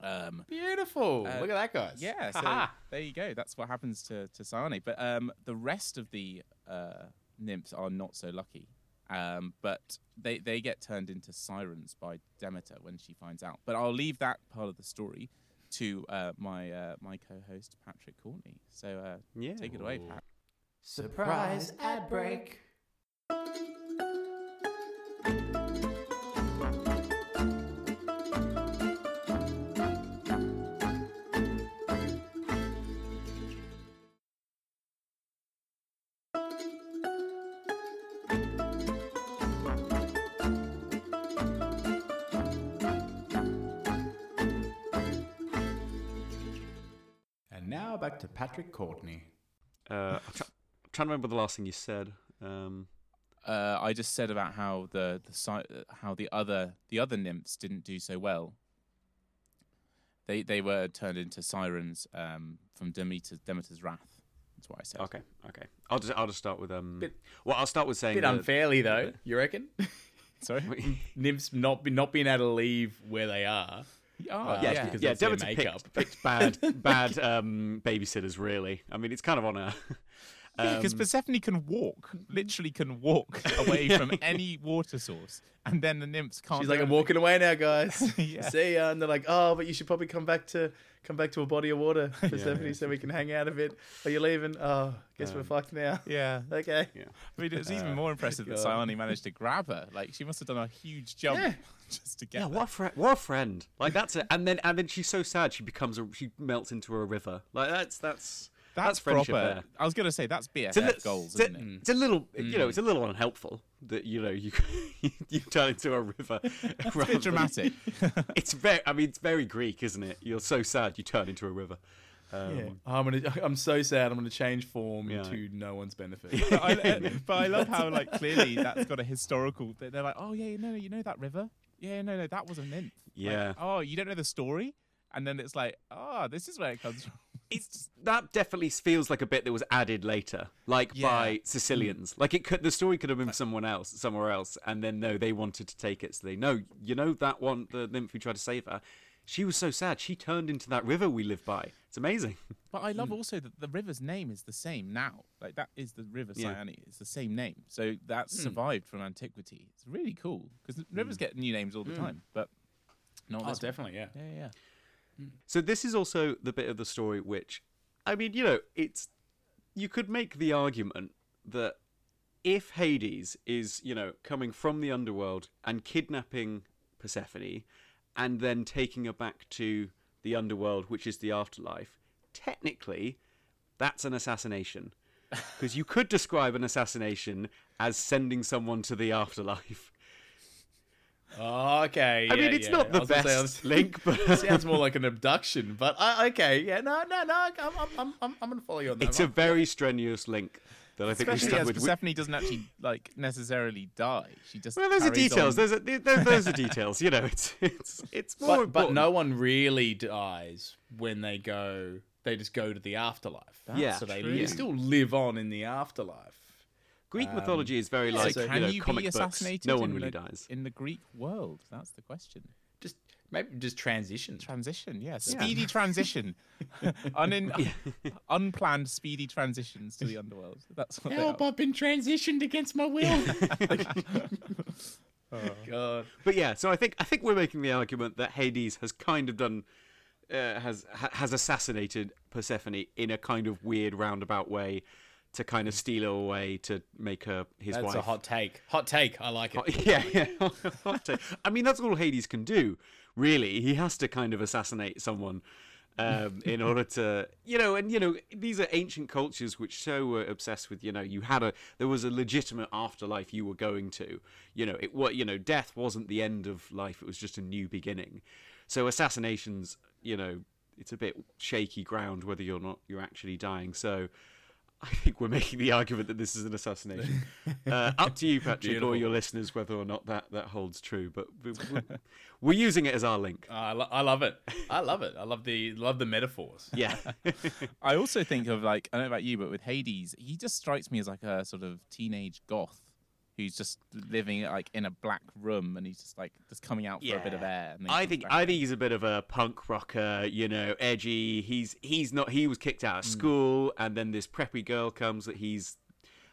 Um, Beautiful. Uh, Look at that, guys. yeah, *laughs* so Ha-ha. there you go. That's what happens to to Cyane. But um, the rest of the uh, nymphs are not so lucky. Um, but they they get turned into sirens by Demeter when she finds out. But I'll leave that part of the story to uh, my uh, my co-host Patrick Courtney. So uh, Yeah. take it away, Pat. Surprise ad break. Now back to Patrick Courtney. Uh, I'm, try- I'm trying to remember the last thing you said. Um, Uh, I just said about how the the si- uh, how the other the other nymphs didn't do so well. They they were turned into sirens um, from Demeter, Demeter's wrath. That's what I said. okay, okay. I'll just I'll just start with um. Bit- well, I'll start with saying bit that- unfairly though. You reckon? *laughs* Sorry. *laughs* Nymphs not be, not being able to leave where they are. Oh, Uh, yeah, yeah. because yeah, that's their Demeter makeup. picked, picked bad, bad um, babysitters. Really, I mean, it's kind of on a. Because um, Persephone can walk, literally can walk *laughs* away from any water source, and then the nymphs can't. She's like, I'm anything. walking away now, guys. *laughs* Yeah. *laughs* See ya. And they're like, oh, but you should probably come back to come back to a body of water, Persephone, so we can hang out a bit. Are you leaving? Oh, guess we're fucked now. Yeah. Okay. I mean, it's even more impressive that God. Managed to grab her. Like, she must have done a huge jump Yeah. just to get yeah, there. what a friend! What a friend! Like that's it. And then and then she's so sad. She becomes a. She melts into a river. Like that's that's That's, friendship proper. there. I was going to say that's It's BFF li- goals, it's, a, isn't it? it's a little, you know, it's a little unhelpful that you know you *laughs* you turn into a river. *laughs* It's a bit dramatic. *laughs* It's very. I mean, it's very Greek, isn't it? You're so sad you turn into a river. Um, Yeah. I'm gonna. I'm so sad. I'm gonna change form Yeah. to no one's benefit. but, I, uh, but I love how like clearly that's got a historical. They're like, oh yeah, no, no, you know that river? Yeah, no, no, that was a nymph. Like, Yeah. oh, you don't know the story? And then it's like, oh, this is where it comes from. It's that definitely feels like a bit that was added later, like Yeah. by mm. Sicilians. Like it could, the story could have been someone else, somewhere else, and then no, they wanted to take it. So they no, you know that one, the nymph who tried to save her. She was so sad. She turned into that river we live by. It's amazing. *laughs* But I love hmm. also that the river's name is the same now. Like that is the river Yeah. It's the same name. So that's hmm. survived from antiquity. It's really cool because hmm. rivers get new names all the time, but not oh, this one. definitely. Yeah. Yeah, yeah, So this is also the bit of the story which, I mean, you know, it's you could make the argument that if Hades is, you know, coming from the underworld and kidnapping Persephone and then taking her back to the underworld, which is the afterlife, technically that's an assassination. *laughs* Because you could describe an assassination as sending someone to the afterlife. Oh, okay. I mean, it's yeah. not the was gonna say, best *laughs* link, but it *laughs* sounds more like an abduction. But I, okay, yeah, no, no, no. I'm, I'm, I'm, I'm, gonna follow you on that. it's a very strenuous link that I think we Especially as with. Persephone doesn't actually like necessarily die. She just Well, those are details. on. Those are those are details. You know, it's it's it's more but, but no one really dies when they go. They just go to the afterlife. Yeah, so they still live on in the afterlife. Greek Um, mythology is very yeah, like so you Can know you comic be books. assassinated? No one really the, dies. in the Greek world. That's the question. Just maybe just transition. Transition, yeah, speedy transition, *laughs* Unin- unplanned speedy transitions to the underworld. That's what they Help! are. I've been transitioned against my will. *laughs* Oh. *laughs* God. But yeah, so I think I think we're making the argument that Hades has kind of done uh, has ha- has assassinated Persephone in a kind of weird roundabout way to kind of steal her away to make her his That's wife. That's a hot take. Hot take. I like it. Hot- *laughs* yeah, yeah. *laughs* hot take. I mean, that's all Hades can do. Really, he has to kind of assassinate someone um, in *laughs* order to, you know, and you know, these are ancient cultures which so were obsessed with, you know, you had a there was a legitimate afterlife you were going to, you know, it what you know, death wasn't the end of life; it was just a new beginning. So assassinations, you know, it's a bit shaky ground whether you're not you're actually dying. So. I think we're making the argument that this is an assassination. *laughs* Uh, up to you, Patrick, or your listeners, whether or not that, that holds true. But we- we're, *laughs* we're using it as our link. I, lo- I love it. I love it. I love the love the metaphors. Yeah. *laughs* I also think of like I don't know about you, but with Hades, he just strikes me as like a sort of teenage goth who's just living like in a black room and he's just like just coming out for a bit of air. And I think I think he's a bit of a punk rocker, you know, edgy. He's he's not. He was kicked out of school, and then this preppy girl comes that he's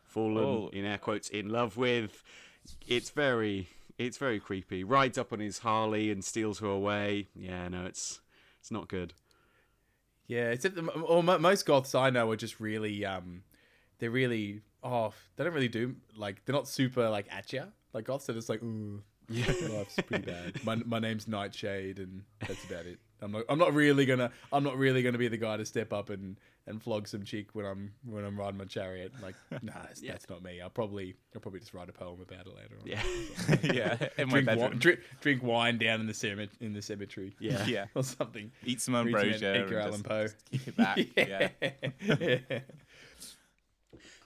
fallen Oh. in air quotes in love with. It's very it's very creepy. Rides up on his Harley and steals her away. Yeah, no, it's it's not good. Yeah, except the, or most goths I know are just really um, they're really oh they don't really do like they're not super like at ya. Like goths are just like ooh yeah *laughs* life's pretty bad. *laughs* My my name's Nightshade and that's about it. I'm not I'm not really gonna I'm not really gonna be the guy to step up and, and flog some chick when I'm when I'm riding my chariot. Like *laughs* nah, that's, that's not me. I'll probably I'll probably just write a poem about it later on. Yeah. yeah, in my Drink, wi- drink, drink wine down in the cemetery, in the cemetery. Yeah. Yeah. or something. Eat some ambrosia. Edgar and Allan just- Poe. just Keep it back. yeah. yeah.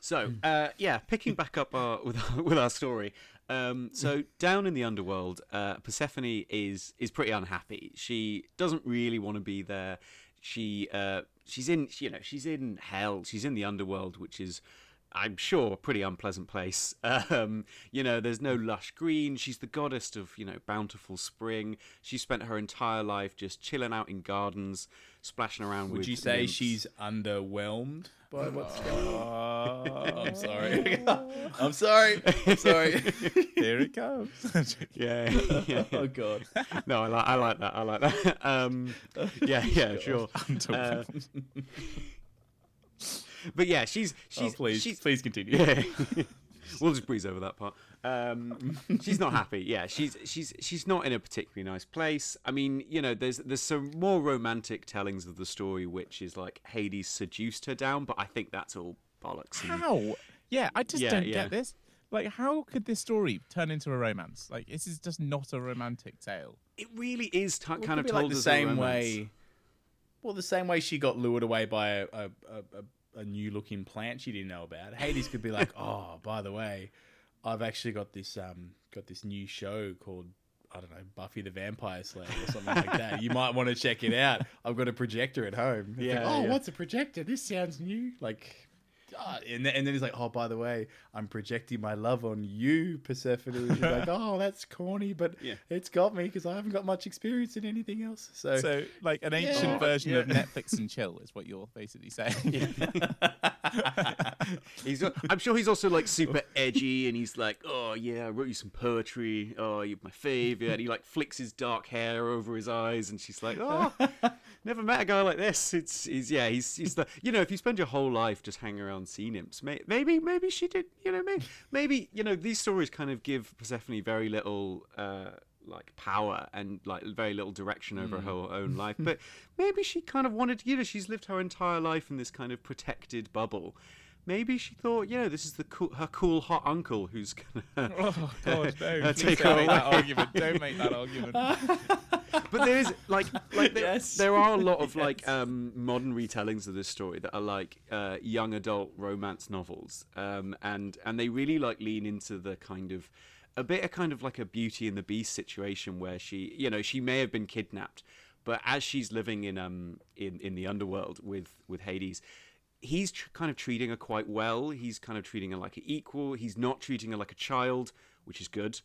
So, uh, yeah, picking back up our, *laughs* with our, with our story. Um, so down in the underworld, uh, Persephone is is pretty unhappy. She doesn't really want to be there. She uh, she's in you know she's in hell. She's in the underworld, which is I'm sure a pretty unpleasant place. *laughs* Um, you know, there's no lush green. She's the goddess of you know bountiful spring. She spent her entire life just chilling out in gardens, splashing around with. Would you say nymphs. she's underwhelmed by what's going on? *laughs* I'm sorry. I'm sorry. I'm *laughs* sorry. Here it comes. *laughs* Yeah. yeah. oh god. no, I like I like that. I like that. Um, yeah, yeah, sure. Uh, but yeah, she's Oh, she's please, she's please continue. yeah. *laughs* we'll just breeze over that part. Um, *laughs* she's not happy. Yeah, she's she's she's not in a particularly nice place. I mean, you know, there's there's some more romantic tellings of the story, which is like Hades seduced her down, but I think that's all bollocks. and- How? Yeah, I just Yeah, don't yeah. get this. Like, how could this story turn into a romance? Like, this is just not a romantic tale. It really is t- Well, kind of told like the as same romance. way. Well, the same way she got lured away by a a, a, a, a new looking plant she didn't know about. Hades could be like, *laughs* oh, by the way, I've actually got this um got this new show called I don't know Buffy the Vampire Slayer or something like that. You might want to check it out. I've got a projector at home. It's like, Yeah, oh, yeah. what's a projector? This sounds new. Like. And, then, and then he's like, oh, by the way, I'm projecting my love on you, Persephone. And she's like, *laughs* oh, that's corny, but Yeah. it's got me because I haven't got much experience in anything else. So, So, like, an ancient Yeah. version of *laughs* Netflix and chill is what you're basically saying. *laughs* He's, I'm sure he's also like super edgy, and he's like, "Oh yeah, I wrote you some poetry. Oh, you're my favorite." And he like flicks his dark hair over his eyes, and she's like, "Oh, never met a guy like this." It's he's yeah, he's he's the you know if you spend your whole life just hanging around sea nymphs, maybe maybe she did you know maybe maybe you know these stories kind of give Persephone very little. Uh, like power and like very little direction over her own life. But maybe she kind of wanted you know she's lived her entire life in this kind of protected bubble maybe she thought, you know, this is the cool, her cool hot uncle who's gonna *laughs* Oh God, *laughs* no! uh, take her make that argument. Don't make that *laughs* argument. but there is like like there, Yes. there are a lot of like um modern retellings of this story that are like uh young adult romance novels um and and they really like lean into the kind of a bit of kind of like a beauty and the beast situation where she you know she may have been kidnapped but as she's living in um in in the underworld with with Hades he's tr- kind of treating her quite well. He's kind of treating her like an equal. He's not treating her like a child, which is good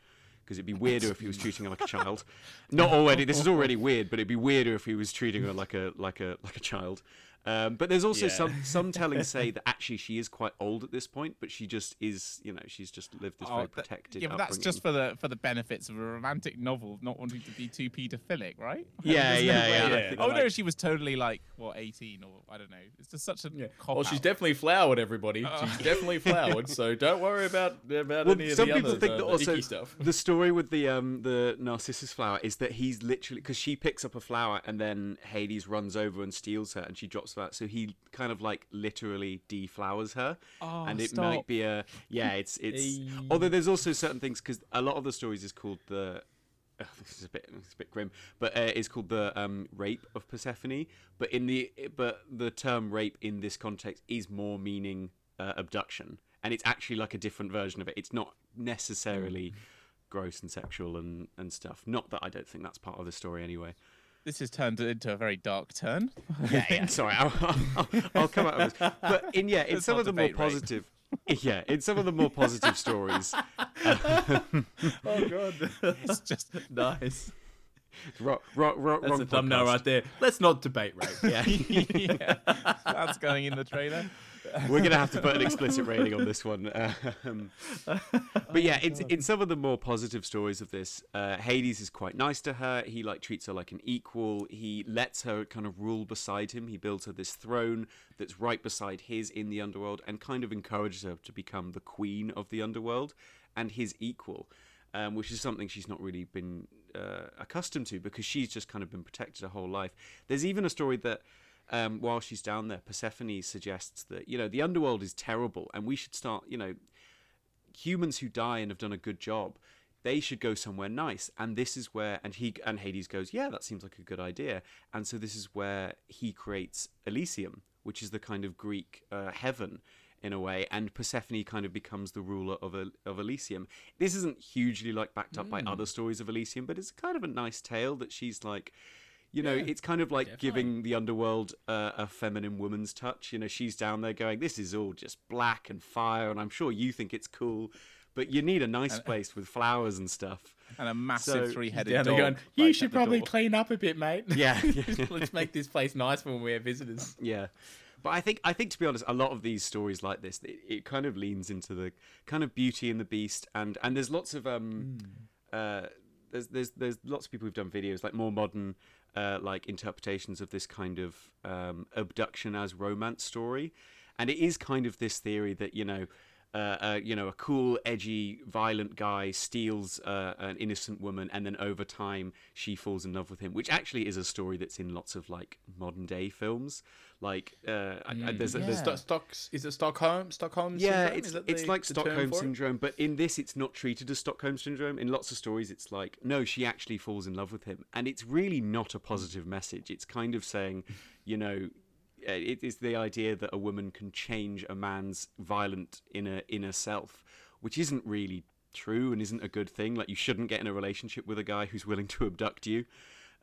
because it'd be weirder if he was treating her like a child. *laughs* Not already. This is already weird, but it'd be weirder if he was treating her like a like a like a child. Um, but there's also Yeah. some some tellings say *laughs* that actually she is quite old at this point, but she just is. You know, she's just lived this Oh, very that- protected. yeah, but that's just for the for the benefits of a romantic novel, not wanting to be too paedophilic, right? *laughs* Yeah, yeah, yeah, Yeah. think, Oh no, like- she was totally like what eighteen or I don't know. It's just such a Yeah. Well, she's out. definitely flowered, everybody. Oh. She's *laughs* definitely flowered. So don't worry about about Well, any of some the people other think uh, that the also icky stuff. the story with the um the narcissus flower is that he's literally because she picks up a flower and then Hades runs over and steals her and she drops that so he kind of like literally deflowers her. Oh, and it stop. might be a yeah it's *laughs* it's Hey. although there's also certain things because a lot of the stories is called the *laughs* this is a bit it's a bit grim but uh, it's called the um rape of Persephone. But in the but the term rape in this context is more meaning uh, abduction. And it's actually like a different version of it. It's not necessarily gross and sexual and and stuff. Not that I don't think that's part of the story anyway This has turned into a very dark turn. *laughs* yeah, yeah. Sorry, I'll, I'll, I'll come out of this. But in yeah, in Let's some of the more debate rape. positive, yeah, in some of the more positive stories, *laughs* Oh god, It's just nice. ro- ro- ro- That's wrong the thumbnail right there. Let's not debate rape. *laughs* Yeah, yeah, that's going in the trailer. We're gonna have to put an explicit rating on this one. Um, but yeah, it's in some of the more positive stories of this. Uh, Hades is quite nice to her. He like treats her like an equal. He lets her kind of rule beside him. He builds her this throne that's right beside his in the underworld, and kind of encourages her to become the queen of the underworld and his equal. Um, which is something she's not really been uh, accustomed to because she's just kind of been protected her whole life. There's even a story that um, while she's down there, Persephone suggests that you know the underworld is terrible, and we should start. You know, humans who die and have done a good job, they should go somewhere nice. And this is where, and he and Hades goes, yeah, that seems like a good idea. And so this is where he creates Elysium, which is the kind of Greek uh, heaven in a way, and Persephone kind of becomes the ruler of El- of Elysium. This isn't hugely like backed up by other stories of Elysium, but it's kind of a nice tale that she's like. You know, it's kind of like giving the underworld uh, a feminine woman's touch. You know, she's down there going, "This is all just black and fire," and I'm sure you think it's cool, but you need a nice place with flowers and stuff. And a massive So- three-headed Down dog. going, you right should probably door." clean up a bit, mate. Yeah, *laughs* Let's make this place nice for when we have visitors. *laughs* Yeah. But I think I think to be honest, a lot of these stories like this, it, it kind of leans into the kind of beauty in the beast, and and there's lots of um, uh, there's there's there's lots of people who've done videos like more modern, uh, like interpretations of this kind of um, abduction as romance story, and it is kind of this theory that you know. Uh, uh, you know, a cool, edgy, violent guy steals uh, an innocent woman, and then over time she falls in love with him. Which actually is a story that's in lots of like modern day films. Like, uh, I- there's, there's Yeah. Stocks is it Stockholm? Stockholm? yeah, syndrome? it's it's like Stockholm syndrome, but in this, it's not treated as Stockholm syndrome. In lots of stories, it's like no, she actually falls in love with him, and it's really not a positive message. It's kind of saying, you know, uh, it is the idea that a woman can change a man's violent inner inner self, which isn't really true and isn't a good thing. Like you shouldn't get in a relationship with a guy who's willing to abduct you.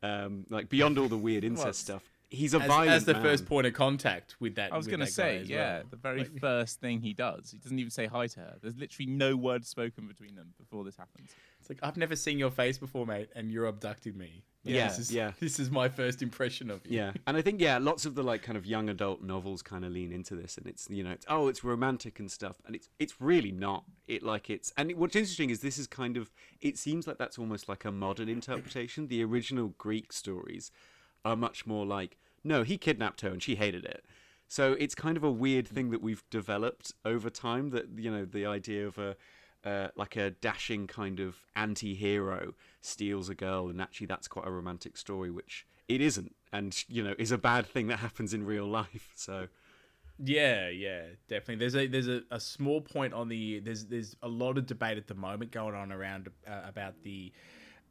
Um, like beyond all the weird *laughs* incest stuff, he's a As, violent as the man. first point of contact with that. I was going going to say, yeah, the very *laughs* first thing he does, he doesn't even say hi to her. There's literally no word spoken between them before this happens. It's like I've never seen your face before, mate, and you're abducting me. Like, Yeah, this is, yeah. *laughs* This is my first impression of you. Yeah, and I think yeah, lots of the like kind of young adult novels kind of lean into this, and it's you know, it's, oh, it's romantic and stuff, and it's it's really not. It like it's and what's interesting is this is kind of it seems like that's almost like a modern interpretation. The original Greek stories are much more like no, he kidnapped her and she hated it. So it's kind of a weird thing that we've developed over time. That you know, the idea of a uh, like a dashing kind of anti-hero steals a girl, and actually that's quite a romantic story, which it isn't, and you know is a bad thing that happens in real life. So Yeah, yeah, definitely. There's a there's a, a small point on the there's there's a lot of debate at the moment going on around uh, about the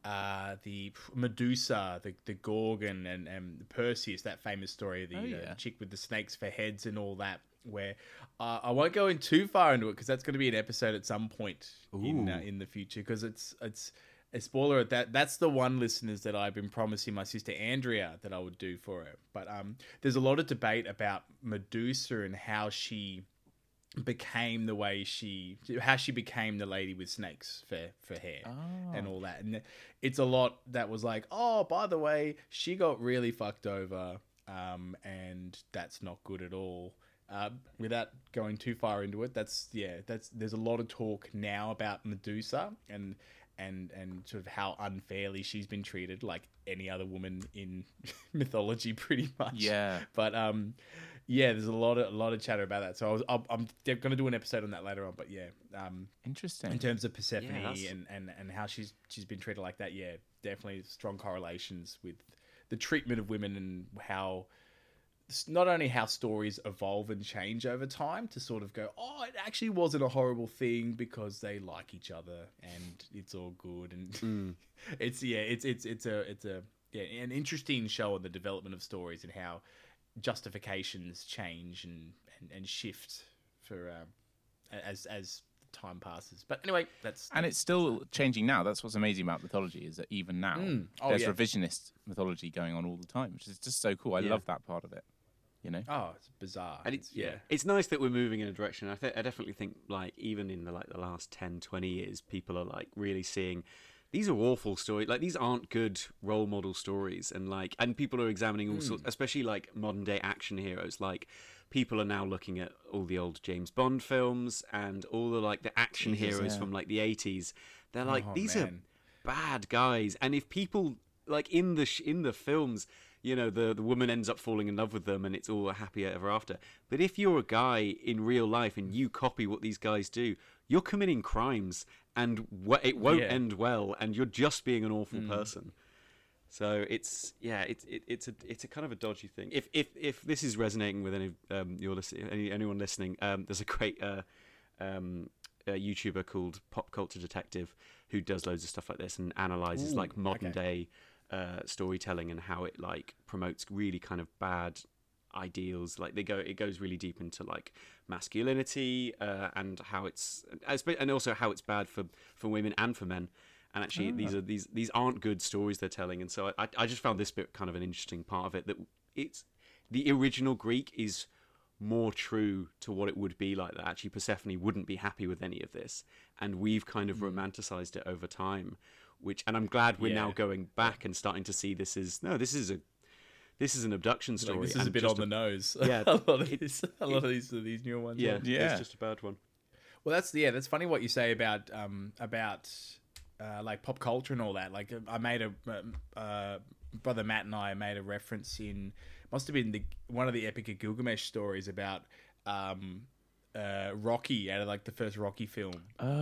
uh, the Medusa, the the Gorgon, and and Perseus, that famous story, the Oh, uh, yeah. chick with the snakes for heads and all that. Where uh, I won't go in too far into it because that's going to be an episode at some point in uh, in the future because it's it's a spoiler at that that's the one listeners that I've been promising my sister Andrea that I would do for her. But um, there's a lot of debate about Medusa and how she became the way she how she became the lady with snakes for for hair and all that. And it's a lot that was like oh by the way she got really fucked over um and that's not good at all. Uh, without going too far into it that's yeah that's there's a lot of talk now about medusa and and and sort of how unfairly she's been treated like any other woman in *laughs* mythology pretty much. Yeah. but um yeah there's a lot of a lot of chatter about that. So I was, I'll, i'm going to do an episode on that later on but yeah um Interesting. in terms of persephone that's- and, and and how she's she's been treated like that yeah definitely strong correlations with the treatment of women and how not only how stories evolve and change over time to sort of go oh it actually wasn't a horrible thing because they like each other and it's all good. And *laughs* it's yeah it's it's it's a it's a yeah an interesting show on the development of stories and how justifications change and and, and shift for um, a- as as time passes but anyway that's and it's still changing now. That's what's amazing about mythology is that even now Mm. Oh, there's yeah. revisionist mythology going on all the time, which is just so cool. I Yeah. love that part of it. You know, oh it's bizarre and it's yeah it's nice that we're moving in a direction i think i definitely think like even in the like the last 10 20 years people are like really seeing these are awful stories like these aren't good role model stories and like and people are examining all sorts hmm. especially like modern day action heroes. Like people are now looking at all the old james bond films and all the like the action Jesus, heroes yeah. from like the 80s they're like Oh, these man. are bad guys. And if people like in the sh- in the films you know the the woman ends up falling in love with them and it's all happy ever after. But if you're a guy in real life and you copy what these guys do you're committing crimes and it won't Yeah. end well and you're just being an awful person so it's yeah it's it, it's a it's a kind of a dodgy thing if if if this is resonating with any um your listening any, anyone listening um there's a great uh um a YouTuber called Pop Culture Detective who does loads of stuff like this and analyzes Ooh, like modern okay. day uh, storytelling and how it like promotes really kind of bad ideals. Like they go, it goes really deep into like masculinity uh, and how it's and also how it's bad for for women and for men. And actually, these are these these aren't good stories they're telling. And so I I just found this bit kind of an interesting part of it that it's the original Greek is more true to what it would be like that actually Persephone wouldn't be happy with any of this and we've kind of romanticized it over time which and I'm glad we're now going back and starting to see this is no this is a this is an abduction story Like, this is a bit on the nose. *laughs* Yeah, a lot of these, a lot of these, these newer ones. yeah, Yeah. it's just a bad one Well, that's yeah, that's funny what you say about um about uh, like pop culture and all that. Like I made a um, uh, brother Matt and I made a reference in must have been the one of the Epic of Gilgamesh stories about um uh Rocky out of like the first Rocky film,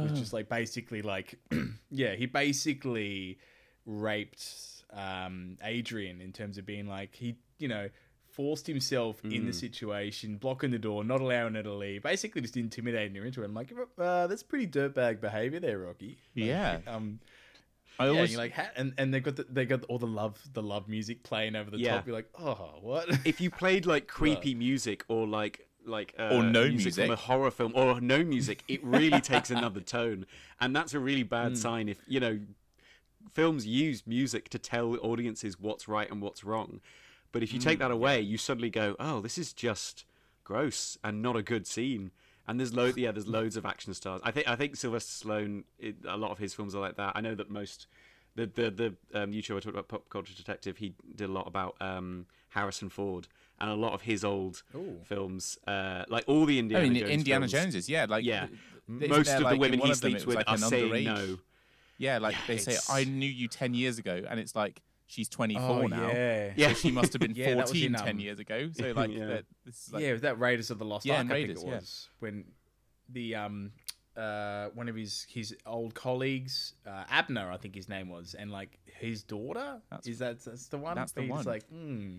which is like basically like *clears throat* yeah, he basically raped um Adrian in terms of being like he you know forced himself in the situation, blocking the door, not allowing her to leave, basically just intimidating her into it. I'm like, uh, that's pretty dirtbag behavior there, Rocky. Like, Yeah. *laughs* Um, I yeah, always you're like, and and they got the, they got all the love the love music playing over the Yeah. top. You're like, oh, what? *laughs* if you played like *laughs* creepy music or like like uh, Or no from music. a horror film or no music, it really takes another tone, and that's a really bad Hmm. sign. If you know, films use music to tell audiences what's right and what's wrong, but if you take Hmm. that away, you suddenly go, "Oh, this is just gross and not a good scene." And there's loads, yeah, there's loads of action stars. I think I think Sylvester Stallone, it, a lot of his films are like that. I know that most the the the um, YouTuber I talked about, Pop Culture Detective, he did a lot about um, Harrison Ford and a lot of his old films, uh, like all the I Indiana mean, Jones Indiana films, Joneses, yeah, like yeah, most of the like, in women he sleeps with like are saying underage- no. Yeah, like Yeah, they say, I knew you 10 years ago, and it's like she's 24 Oh, now. yeah. So she must have been *laughs* Yeah, 14 in, 10 um, years ago. *laughs* So, like, Yeah. that, this is like, yeah, was that Raiders of the Lost Yeah, Ark. and I think it yeah. was when the um uh one of his his old colleagues, uh, Abner, I think his name was, and like his daughter That's- is that that's the one. that's the He's one. like, hmm.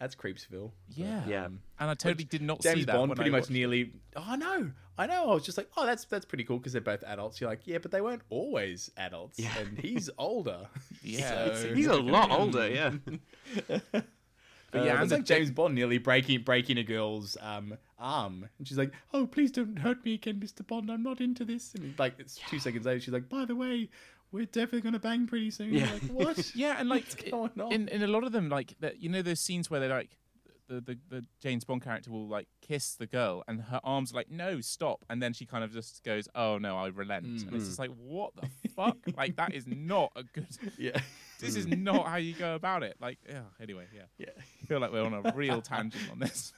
That's Creepsville. Yeah. Yeah. And I totally did not James see that. Bond when pretty I much watched- nearly. Oh, I know, I know. I was just like, oh, that's that's pretty cool because they're both adults. You're like, yeah, but they weren't always adults, Yeah. and he's *laughs* older. Yeah. So- He's a *laughs* lot older, yeah. *laughs* But yeah, yeah, and it's like James Bond nearly breaking breaking a girl's um, arm, and she's like, "Oh, please don't hurt me again, Mister Bond. I'm not into this." And like, it's two seconds later, she's like, "By the way, we're definitely gonna bang pretty soon." Yeah. like, what? *laughs* Yeah, and like *laughs* What's going on? in in a lot of them, like that, you know, those scenes where they like the, the the James Bond character will like kiss the girl, and her arms are like, no, stop, and then she kind of just goes, oh no, I relent, and it's mm. just like, what the fuck? *laughs* like that is not a good. yeah, This is not how you go about it. Like, yeah. Anyway, yeah. yeah. I feel like we're on a real tangent on this.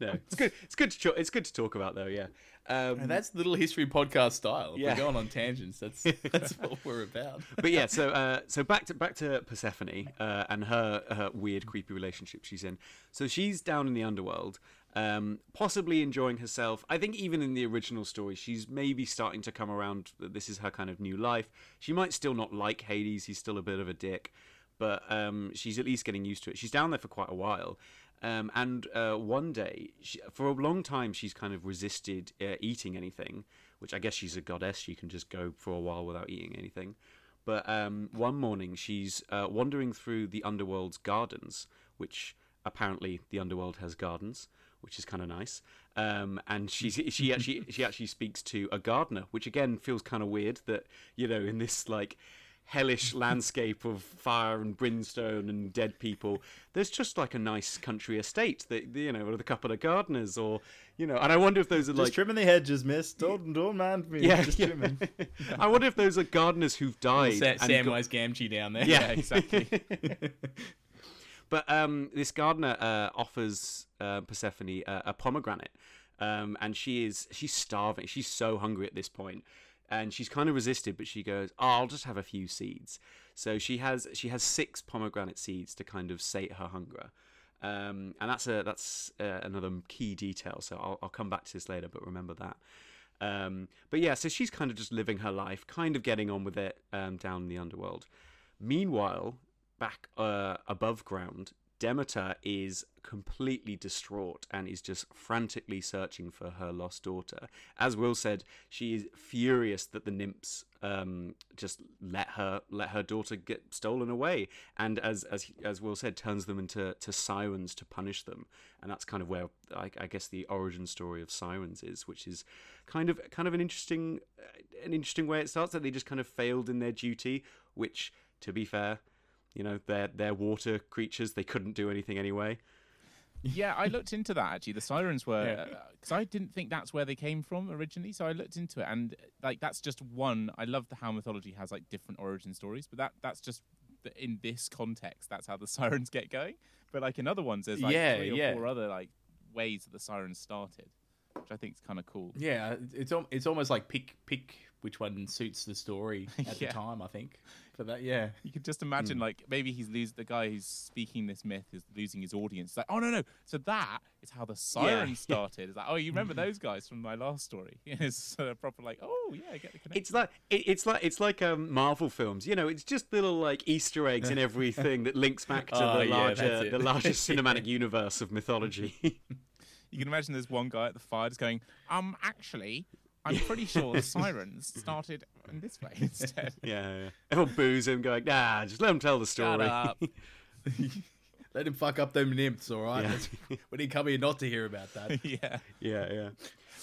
No, it's good. It's good to cho- it's good to talk about though. Yeah. Um, and that's little history podcast style. Yeah. We're going on tangents. That's *laughs* that's what we're about. but yeah, so uh, *laughs* so back to back to Persephone uh, and her, her weird, creepy relationship she's in. So she's down in the underworld, um, possibly enjoying herself. I think even in the original story, she's maybe starting to come around. that This is her kind of new life. She might still not like Hades. He's still a bit of a dick, but um, she's at least getting used to it. She's down there for quite a while. Um, and uh, one day, she, for a long time, she's kind of resisted uh, eating anything, which I guess she's a goddess. She can just go for a while without eating anything. But um, one morning, she's uh, wandering through the underworld's gardens, which apparently the underworld has gardens, which is kind of nice. Um, and she's, she actually she *laughs* actually speaks to a gardener, which again feels kind of weird that you know in this like hellish landscape of fire and brimstone and dead people there's just like a nice country estate that you know with a couple of gardeners or you know and i wonder if those are Just like trimming the hedges, miss. Don't don't mind me. yeah, just yeah. trimming. *laughs* i wonder if those are gardeners who've died Sa- and got- Gamgee down there. Yeah, exactly. *laughs* But um, this gardener uh, offers uh, Persephone uh, a pomegranate, um, and she is she's starving. She's so hungry at this point, and she's kind of resisted. But she goes, oh, "I'll just have a few seeds." So she has she has six pomegranate seeds to kind of sate her hunger, um, and that's a that's uh, another key detail. So I'll, I'll come back to this later, but remember that. Um, but yeah, so she's kind of just living her life, kind of getting on with it um, down in the underworld. Meanwhile, back uh, above ground, Demeter is completely distraught and is just frantically searching for her lost daughter. As Will said, she is furious that the nymphs um, just let her let her daughter get stolen away, and as as as Will said, turns them into to sirens to punish them. And that's kind of where I, I guess the origin story of sirens is, which is kind of kind of an interesting an interesting way it starts. That they just kind of failed in their duty, which, to be fair, you know they're they're water creatures they couldn't do anything anyway yeah, I looked into that actually. The sirens were Yeah. Uh, because I didn't think that's where they came from originally. So I looked into it, and like that's just one. I love the how mythology has like different origin stories, but that that's just the- in this context. That's how the *laughs* sirens get going. But like in other ones, there's like Yeah, three or yeah. four other like ways that the sirens started, which I think is kind of cool. Yeah, it's it's almost like pick pick which one suits the story *laughs* at Yeah. the time. I think for that. Yeah, You could just imagine, like, maybe he's lose the guy who's speaking this myth is losing his audience. It's like, oh no, no. So that is how the sirens *laughs* started. It's like, oh, you remember *laughs* those guys from my last story? it's uh, proper like, oh yeah, I get the connection. it's like it, it's like it's like um, marvel films you know it's just little like easter eggs in everything that links back to Oh, the yeah, larger that's the larger cinematic universe of mythology you can imagine there's one guy at the fire just going, um, actually, I'm pretty sure the *laughs* sirens started in this way *laughs* instead. yeah, yeah everyone boos him going nah just let him tell the story up. *laughs* let him fuck up them nymphs. All right, Yeah. Let's- we didn't come here not to hear about that. yeah. yeah yeah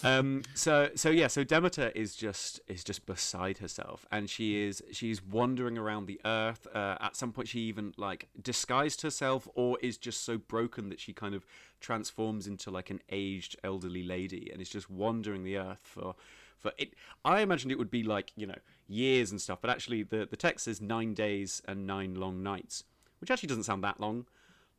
um so so yeah so demeter is just is just beside herself and she is she's wandering around the earth uh, at some point she even like disguised herself or is just so broken that she kind of transforms into like an aged elderly lady and is just wandering the earth for for it i imagined it would be like you know years and stuff but actually the the text says nine days and nine long nights which actually doesn't sound that long.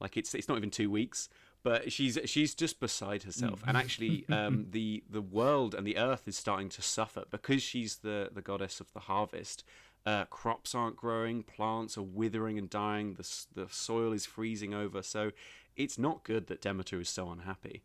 Like it's it's not even two weeks but she's she's just beside herself and actually *laughs* um, the the world and the earth is starting to suffer because she's the the goddess of the harvest uh, crops aren't growing plants are withering and dying the, the soil is freezing over so it's not good that demeter is so unhappy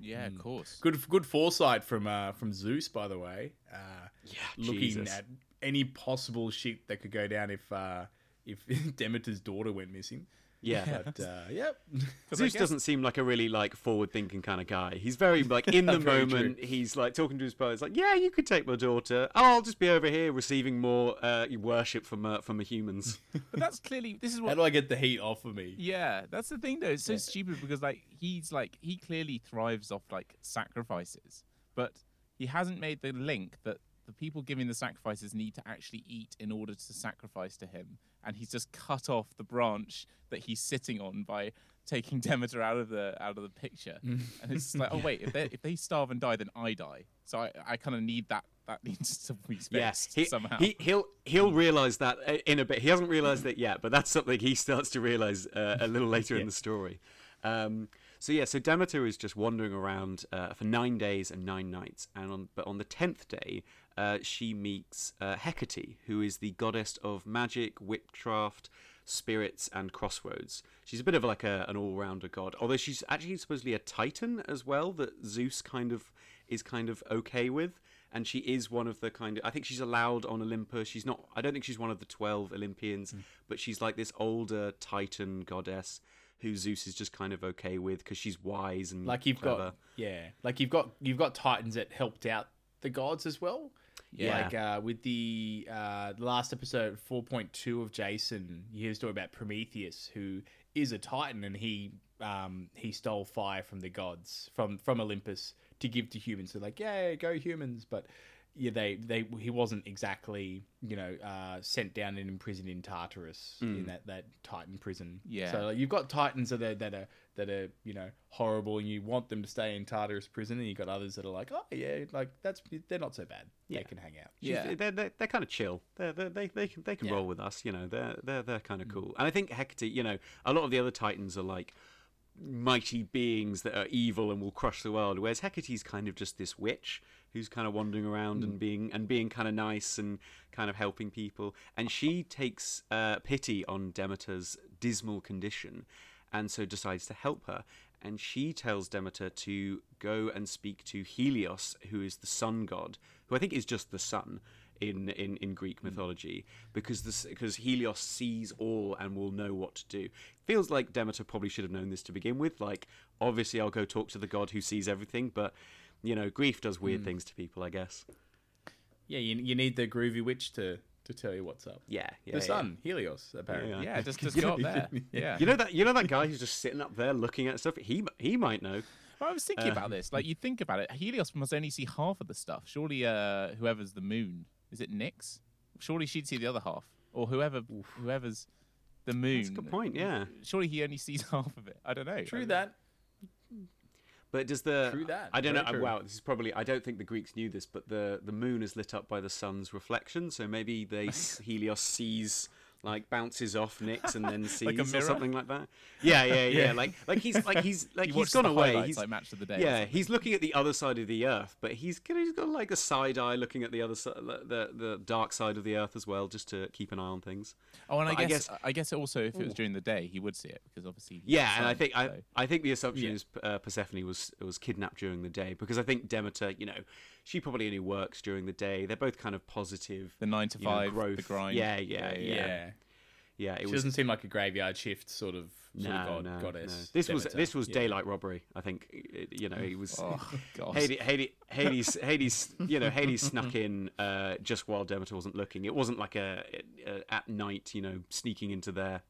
Yeah, of course. Good good foresight from uh, from Zeus, by the way. Uh, yeah looking Jesus. at any possible shit that could go down if uh, if *laughs* Demeter's daughter went missing. Yeah. But uh, yep. *laughs* Zeus doesn't seem like a really like forward-thinking kind of guy. He's very like in *laughs* the Very moment. He's like talking to his brothers, like, "Yeah, you could take my daughter. Oh, I'll just be over here receiving more uh, worship from uh, from the humans." *laughs* But that's clearly this is How do I get the heat off of me? Yeah, that's the thing though. It's so stupid because like he's like he clearly thrives off like sacrifices, but he hasn't made the link that the people giving the sacrifices need to actually eat in order to sacrifice to him, and he's just cut off the branch that he's sitting on by taking *laughs* Demeter out of the out of the picture. and it's like, oh wait, if they if they starve and die, then I die. So I, I kind of need that that *laughs* needs to be fixed Yes, he, somehow. he he'll he'll realize that uh, in a bit. He hasn't realized it yet, but that's something he *laughs* starts to realize uh, a little later in the story. Um, so yeah, so Demeter is just wandering around uh, for nine days and nine nights, and on but on the tenth day, uh, she meets uh, Hecate, who is the goddess of magic, witchcraft, spirits, and crossroads. She's a bit of like a, an all-rounder god, although she's actually supposedly a titan as well that Zeus kind of is kind of okay with and she is one of the kind of I think she's allowed on Olympus. She's not I don't think she's one of the 12 Olympians, but she's like this older titan goddess who Zeus is just kind of okay with because she's wise and Like you've clever. got yeah, like you've got you've got titans that helped out the gods as well. Yeah. Like uh, with the uh, the last episode, four point two of Jason, you hear a story about Prometheus, who is a titan, and he um, he stole fire from the gods from from Olympus to give to humans. So like, yeah, go humans, but yeah, they they he wasn't exactly you know uh, sent down and imprisoned in Tartarus in that, that Titan prison. Yeah. So like, you've got Titans that are that are that are you know horrible, and you want them to stay in Tartarus prison, and you have got others that are like, oh yeah, like that's they're not so bad. Yeah. They can hang out. Yeah. they're, they're, they're kind of chill. They're, they're, they they can they can Yeah. roll with us. You know, they're they're they're kind of cool. And I think Hecate, you know, a lot of the other titans are like mighty beings that are evil and will crush the world, whereas Hecate's kind of just this witch who's kind of wandering around and being and being kind of nice and kind of helping people. And she takes uh, pity on Demeter's dismal condition, and so decides to help her. And she tells Demeter to go and speak to Helios, who is the sun god, who I think is just the sun in in, in Greek mythology, because this because Helios sees all and will know what to do. Feels like Demeter probably should have known this to begin with. Like, obviously, I'll go talk to the god who sees everything, but you know, grief does weird things to people, I guess. Yeah, you, you need the groovy witch to to tell you what's up. Yeah, yeah. the yeah. sun, Helios, apparently. Yeah. yeah, just just *laughs* go up there. *laughs* Yeah. You know that you know that guy who's just sitting up there looking at stuff. He he might know. Well, I was thinking Uh, about this. Like, you think about it. Helios must only see half of the stuff. Surely, uh, whoever's the moon is it Nyx? Surely she'd see the other half, or whoever whoever's the moon. That's a good point. Yeah, Surely he only sees *laughs* half of it. I don't know. True I- that. But does the True that. I don't Very know. true. Wow, this is probably. I don't think the Greeks knew this, but the the moon is lit up by the sun's reflection. So maybe they *laughs* Helios sees like bounces off Nyx and then *laughs* sees Like or something like that. Yeah, *laughs* yeah, yeah. Like like he's like he's *laughs* like He he's watches gone away. He's like Match of the Day Yeah, he's looking at the other side of the earth, but he's got- he's got like a side eye looking at the other side, the the dark side of the earth as well, just to keep an eye on things. Oh, and I But I guess, guess- I guess also if it was during the day, he would see it because obviously. Yeah, the and I sun, think I, I think the assumption Yeah. is uh, Persephone was was kidnapped during the day because I think Demeter, you know, she probably only works during the day. They're both kind of positive. the nine to you know, five, the growth. grind. Yeah, yeah, yeah, Yeah. yeah. it She was doesn't seem like a graveyard shift sort of, sort no, of god, no, goddess. no. This was this was Yeah. daylight robbery. I think It- you know he was. *laughs* Oh god. Hades, Hades, Hades, Hades, you know, Hades snuck in uh, just while Demeter wasn't looking. It wasn't like a, a at night, you know, sneaking into their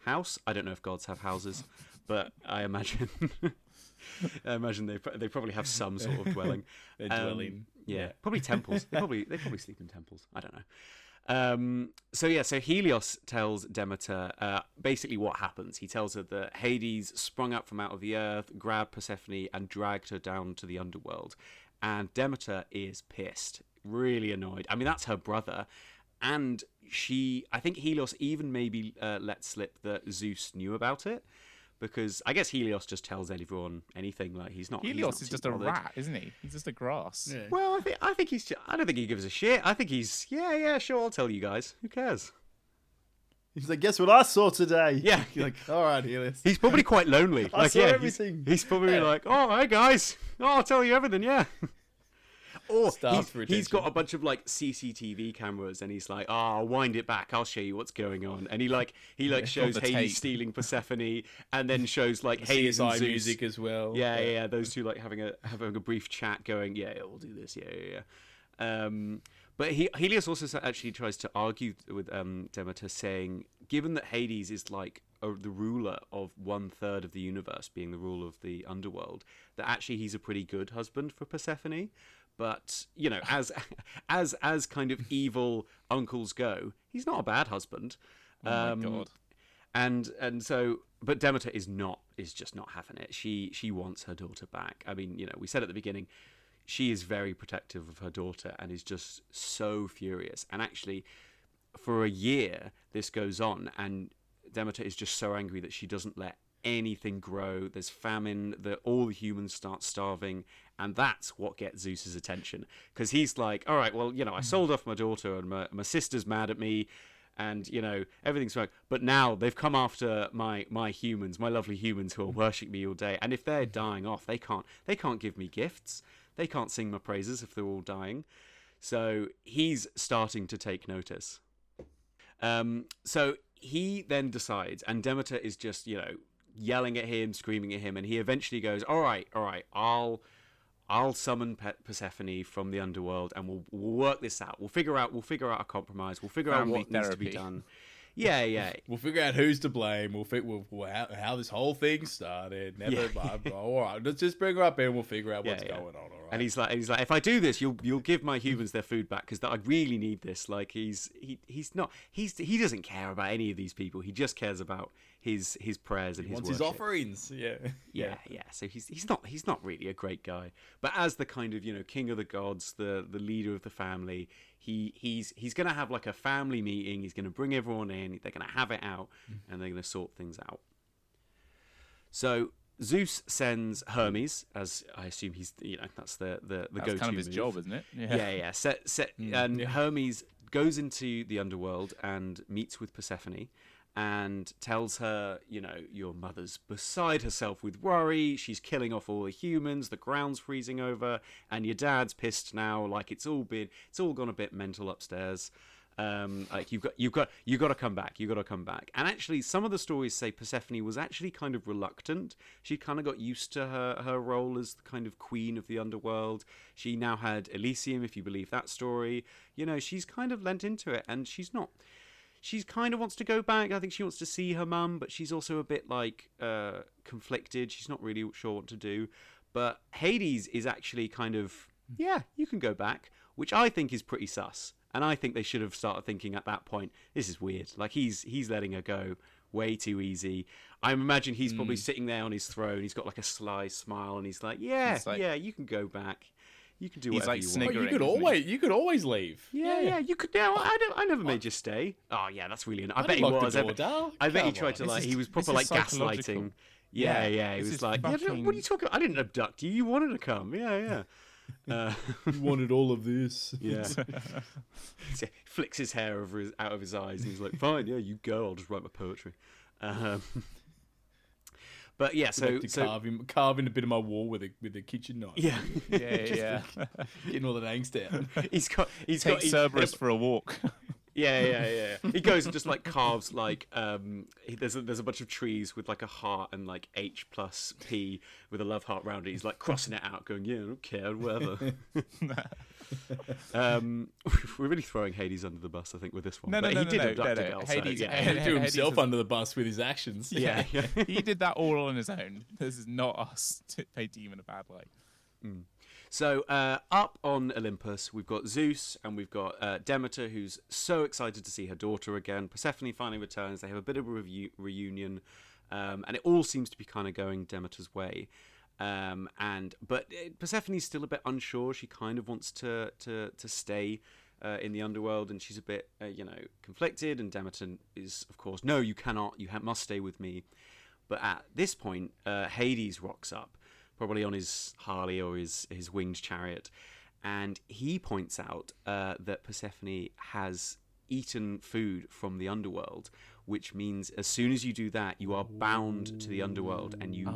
house. I don't know if gods have houses, but I imagine, *laughs* *laughs* I imagine they they probably have some sort of dwelling. *laughs* Um, dwelling. yeah, Yeah. probably temples. They probably they probably sleep in temples. I don't know. Um, so yeah, so Helios tells Demeter uh, basically what happens. He tells her that Hades sprung up from out of the earth, grabbed Persephone, and dragged her down to the underworld. And Demeter is pissed, really annoyed. I mean, that's her brother, and she. I think Helios even maybe uh, let slip that Zeus knew about it. Because I guess Helios just tells everyone anything. Like he's not. he's Helios not is too just a bothered. rat, isn't he? He's just a grass. Yeah. Well, I think I think he's. ju- I don't think he gives a shit. I think he's. Yeah, yeah, sure. I'll tell you guys. Who cares? He's like, guess what I saw today? *laughs* Yeah. You're like, all right, Helios. He's probably quite lonely. *laughs* I like, saw yeah, he's- everything. He's, probably like, oh, hi guys. Oh, I'll tell you everything. Yeah. Or Starved he's, he's got a bunch of like CCTV cameras, and he's like, "Oh, I'll wind it back. I'll show you what's going on." And he like he like got *laughs* shows Hades tape. stealing Persephone, and then *laughs* shows like Hades and Zeus. music as well. Yeah, yeah, yeah. Those two like having a having a brief chat, going, "Yeah, yeah, we'll do this." Yeah, yeah, yeah. Um, but he, Helios also actually tries to argue with um, Demeter, saying, given that Hades is like a, the ruler of one third of the universe, being the ruler of the underworld, that actually he's a pretty good husband for Persephone. But you know, as *laughs* as as kind of evil uncles go, he's not a bad husband. Oh my Um, God. and and so but Demeter is not is just not having it. She she wants her daughter back. I mean, you know, we said at the beginning, she is very protective of her daughter and is just so furious. And actually, for a year, this goes on, and Demeter is just so angry that she doesn't let anything grow. There's famine. That all the humans start starving, and that's what gets Zeus's attention because he's like, "All right, well, you know, I mm. sold off my daughter, and my, my sister's mad at me." and you know everything's fine. But now they've come after my my humans, my lovely humans who are mm. worshipping me all day. And if they're mm. dying off, they can't they can't give me gifts. They can't sing my praises if they're all dying. So he's starting to take notice. Um, so he then decides, and Demeter is just you know yelling at him, screaming at him, and he eventually goes, "All right, all right, I'll." I'll summon Pe- Persephone from the underworld, and we'll, we'll work this out. We'll figure out. We'll figure out a compromise. We'll figure out what needs to be done. *laughs* Yeah, yeah. *laughs* We'll figure out who's to blame. We'll figure we'll, how, how this whole thing started. Never Yeah. mind. All right, let's just bring her up and we'll figure out what's yeah. going on. All right. And he's like, and he's like, if I do this, you'll you'll give my humans their food back because I really need this. Like he's he he's not he's he doesn't care about any of these people. He just cares about his his prayers and he his wants his worship. offerings. *laughs* Yeah. Yeah, yeah. So he's he's not he's not really a great guy, but as the kind of you know king of the gods, the the leader of the family, he he's he's gonna have like a family meeting. He's gonna bring everyone in. They're gonna have it out, mm. and they're gonna sort things out. So Zeus sends Hermes, as I assume he's you know that's the the the That's go-to kind of his move. job, isn't it? Yeah, yeah. Set, set, mm. and Hermes goes into the underworld and meets with Persephone and tells her, you know, your mother's beside herself with worry. She's killing off all the humans. The ground's freezing over, and your dad's pissed now. Like it's all been, it's all gone a bit mental upstairs. Um, like you've got, you've got, you've got to come back. You've got to come back. And actually, some of the stories say Persephone was actually kind of reluctant. She kind of got used to her her role as the kind of queen of the underworld. She now had Elysium, if you believe that story. You know, she's kind of lent into it, and she's not she's kind of wants to go back. I think she wants to see her mum, but she's also a bit like uh, conflicted. She's not really sure what to do. But Hades is actually kind of yeah, you can go back, which I think is pretty sus. And I think they should have started thinking at that point, this is weird. Like he's he's letting her go way too easy. I imagine he's probably sitting there on his throne. He's got like a sly smile, and he's like, "Yeah, like- yeah, you can go back. You can do He's whatever like you Oh, want." sniggering. you could isn't he? always you could always leave. Yeah, yeah, you could. Yeah, I, don't, I never made you stay. Oh, yeah, that's really. I, I bet he didn't lock the was. I door, bet, Dal. I bet he tried on. to like. is- he was proper like gaslighting. Yeah, Yeah, yeah. He this was is like, yeah, what are you talking? I didn't abduct you. You wanted to come. Yeah, yeah. *laughs* Uh, You *laughs* wanted all of this. yeah. So *laughs* he flicks his hair over his, out of his eyes, and he's like, "Fine, yeah, you go. I'll just write my poetry." Um, but yeah, so like so carve him, carving a bit of my wall with a with a kitchen knife. yeah, *laughs* Yeah, yeah. *laughs* getting all that angst out. *laughs* he's got he's Take got he- Cerberus for a walk. Yeah, yeah, yeah. yeah. He goes and just like carves like um. He, there's a, there's a bunch of trees with like a heart and like H plus P with a love heart round it. He's like crossing it out, going, yeah, I don't care, whatever. *laughs* um, *laughs* we're really throwing Hades under the bus, I think, with this one. No, no, but no, he no, did no, abduct no, no. girl, so, Hades- yeah. He Hades threw is- himself under the bus with his actions. yeah, yeah. *laughs* he did that all on his own. This is not us to paint him in a bad light. So uh, up on Olympus, we've got Zeus and we've got uh, Demeter, who's so excited to see her daughter again. Persephone finally returns. They have a bit of a review- reunion, um, and it all seems to be kind of going Demeter's way. Um, and but uh, Persephone's still a bit unsure. She kind of wants to to to stay. Uh, in the underworld, and she's a bit, uh, you know, conflicted. And Demeter is, of course, no, you cannot, you ha- must stay with me. But at this point, uh, Hades rocks up, probably on his Harley or his, his winged chariot, and he points out uh, that Persephone has eaten food from the underworld, which means as soon as you do that, you are bound to the underworld and you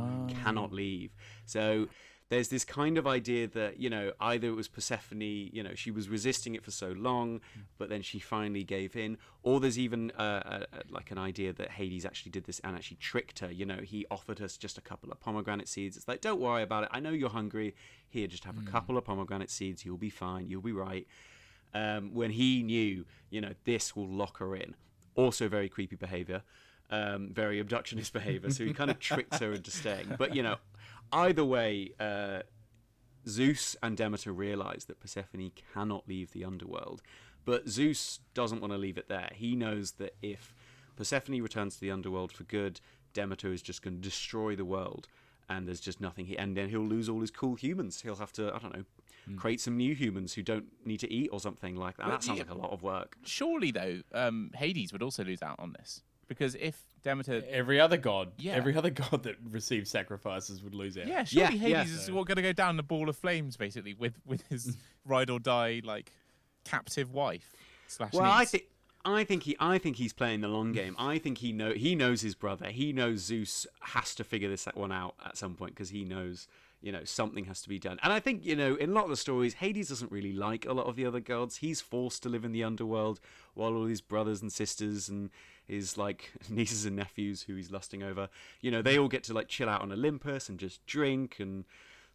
cannot leave. So there's this kind of idea that you know either it was Persephone, you know, she was resisting it for so long, but then she finally gave in, or there's even uh, a, a, like an idea that Hades actually did this and actually tricked her. You know, he offered us just a couple of pomegranate seeds. It's like, don't worry about it. I know you're hungry. Here, just have a couple of pomegranate seeds. You'll be fine. You'll be right. Um, when he knew, you know, this will lock her in. Also, very creepy behavior. Um, very abductionist behavior. So he kind of *laughs* tricks her into staying. But you know, either way, uh, Zeus and Demeter realize that Persephone cannot leave the underworld. But Zeus doesn't want to leave it there. He knows that if Persephone returns to the underworld for good, Demeter is just going to destroy the world. And there's just nothing. He, and then he'll lose all his cool humans. He'll have to, I don't know, create some new humans who don't need to eat or something like that. Well, that sounds yeah. like a lot of work. Surely, though, um, Hades would also lose out on this because if Demeter, Every other god, Yeah. every other *laughs* god that receives sacrifices would lose out. yeah, surely Yeah, yeah. Hades is going to go down the ball of flames basically with with his *laughs* ride or die like captive wife slash. Well, I think I think he I think he's playing the long game. I think he know he knows his brother. He knows Zeus has to figure this one out at some point because he knows you know something has to be done. And I think you know in a lot of the stories, Hades doesn't really like a lot of the other gods. He's forced to live in the underworld while all his brothers and sisters and his like *laughs* nieces and nephews who he's lusting over, you know, they all get to like chill out on Olympus and just drink and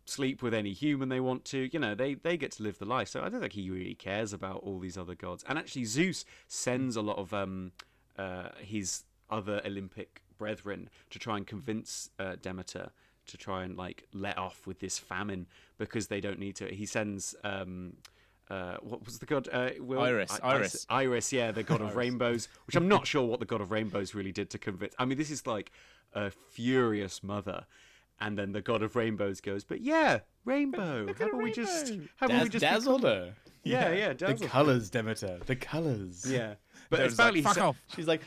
sleep with any human they want to. You know, they they get to live the life. So I don't think he really cares about all these other gods. And actually, Zeus sends a lot of um uh his other Olympic brethren to try and convince uh, Demeter to try and like let off with this famine because they don't need to. He sends um. Uh, what was the god? Uh, Will? Iris, Iris. Iris, yeah, the god of *laughs* rainbows, which I'm not sure what the god of rainbows really did to convince. I mean, this is like a furious mother, and then the god of rainbows goes, "But yeah, rainbow. How about we just? How about we just? dazzled her. Yeah, yeah, *laughs* The dazzled her. colors, Demeter. The colors. Yeah, *laughs* but Demeter's apparently, like, "Fuck se- off." She's like,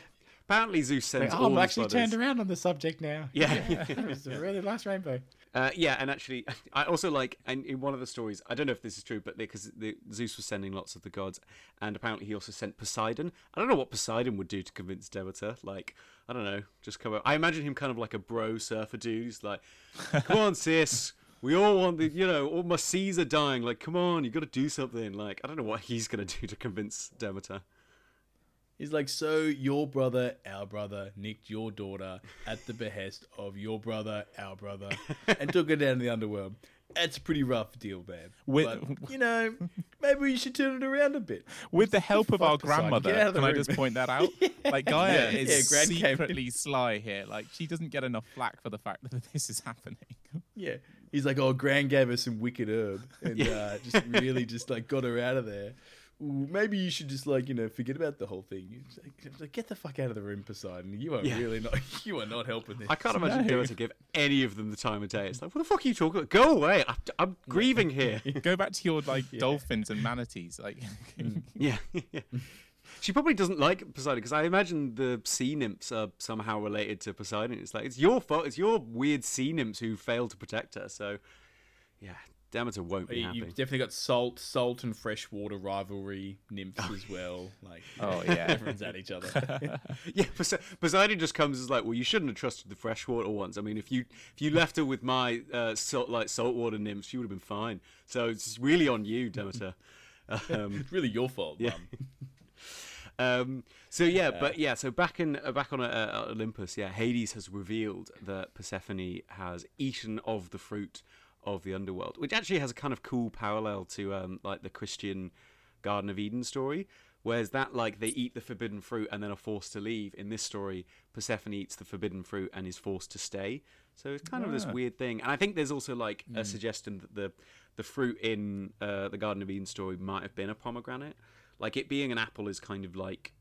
apparently Zeus sends oh, all I'm actually brothers- turned around on the subject now. Yeah, *laughs* it was a really nice rainbow. Uh, yeah, and actually, *laughs* I also like, and in one of the stories, I don't know if this is true, but because the, Zeus was sending lots of the gods, and apparently he also sent Poseidon. I don't know what Poseidon would do to convince Demeter. Like, I don't know, just come out. I imagine him kind of like a bro surfer dude. He's like, come on, *laughs* sis. We all want the, you know, all my seas are dying. Like, come on, you got to do something. Like, I don't know what he's gonna do to convince Demeter. He's like, so your brother, our brother, nicked your daughter at the behest of your brother, our brother, *laughs* and took her down to the underworld. That's a pretty rough deal, man. With- but, you know, maybe you should turn it around a bit. with the help of our grandmother, Get out of the can I room. just point that out? *laughs* Like Gaia Yeah, is yeah, Gran came in. secretly sly here. Like she doesn't get enough flack for the fact that this is happening. *laughs* Yeah. He's like, oh, Gran gave her some wicked herb and uh, just really just like got her out of there. Ooh, maybe you should just like you know forget about the whole thing. Like, like, get the fuck out of the room, Poseidon. You are Yeah. really not. *laughs* You are not helping this. I can't imagine No. to give any of them the time of day. It's like, what the fuck are you talking about? Go away. I, I'm grieving here. *laughs* Go back to your like dolphins and manatees. Like mm. *laughs* Yeah. yeah. She probably doesn't like Poseidon because I imagine the sea nymphs are somehow related to Poseidon. It's like it's your fault. It's your weird sea nymphs who failed to protect her. So, yeah, Demeter won't be You- happy. You've definitely got salt, salt and freshwater rivalry nymphs as well. Like, *laughs* Oh, yeah. *laughs* everyone's at each other. *laughs* yeah, Pose- Poseidon just comes as like, well, you shouldn't have trusted the freshwater ones. I mean, if you if you left her with my uh, salt like saltwater nymphs, she would have been fine. So it's really on you, Demeter. Um, it's really your fault, Yeah. Mum. Um, so yeah, but yeah, so back in uh, back on uh, uh, Olympus, yeah, Hades has revealed that Persephone has eaten of the fruit of the underworld, which actually has a kind of cool parallel to um, like the Christian Garden of Eden story. Whereas that, like, they eat the forbidden fruit and then are forced to leave. In this story, Persephone eats the forbidden fruit and is forced to stay. So it's kind of this Ah. weird thing. And I think there's also like a suggestion that the the fruit in uh, the Garden of Eden story might have been a pomegranate. Like it being an apple is kind of like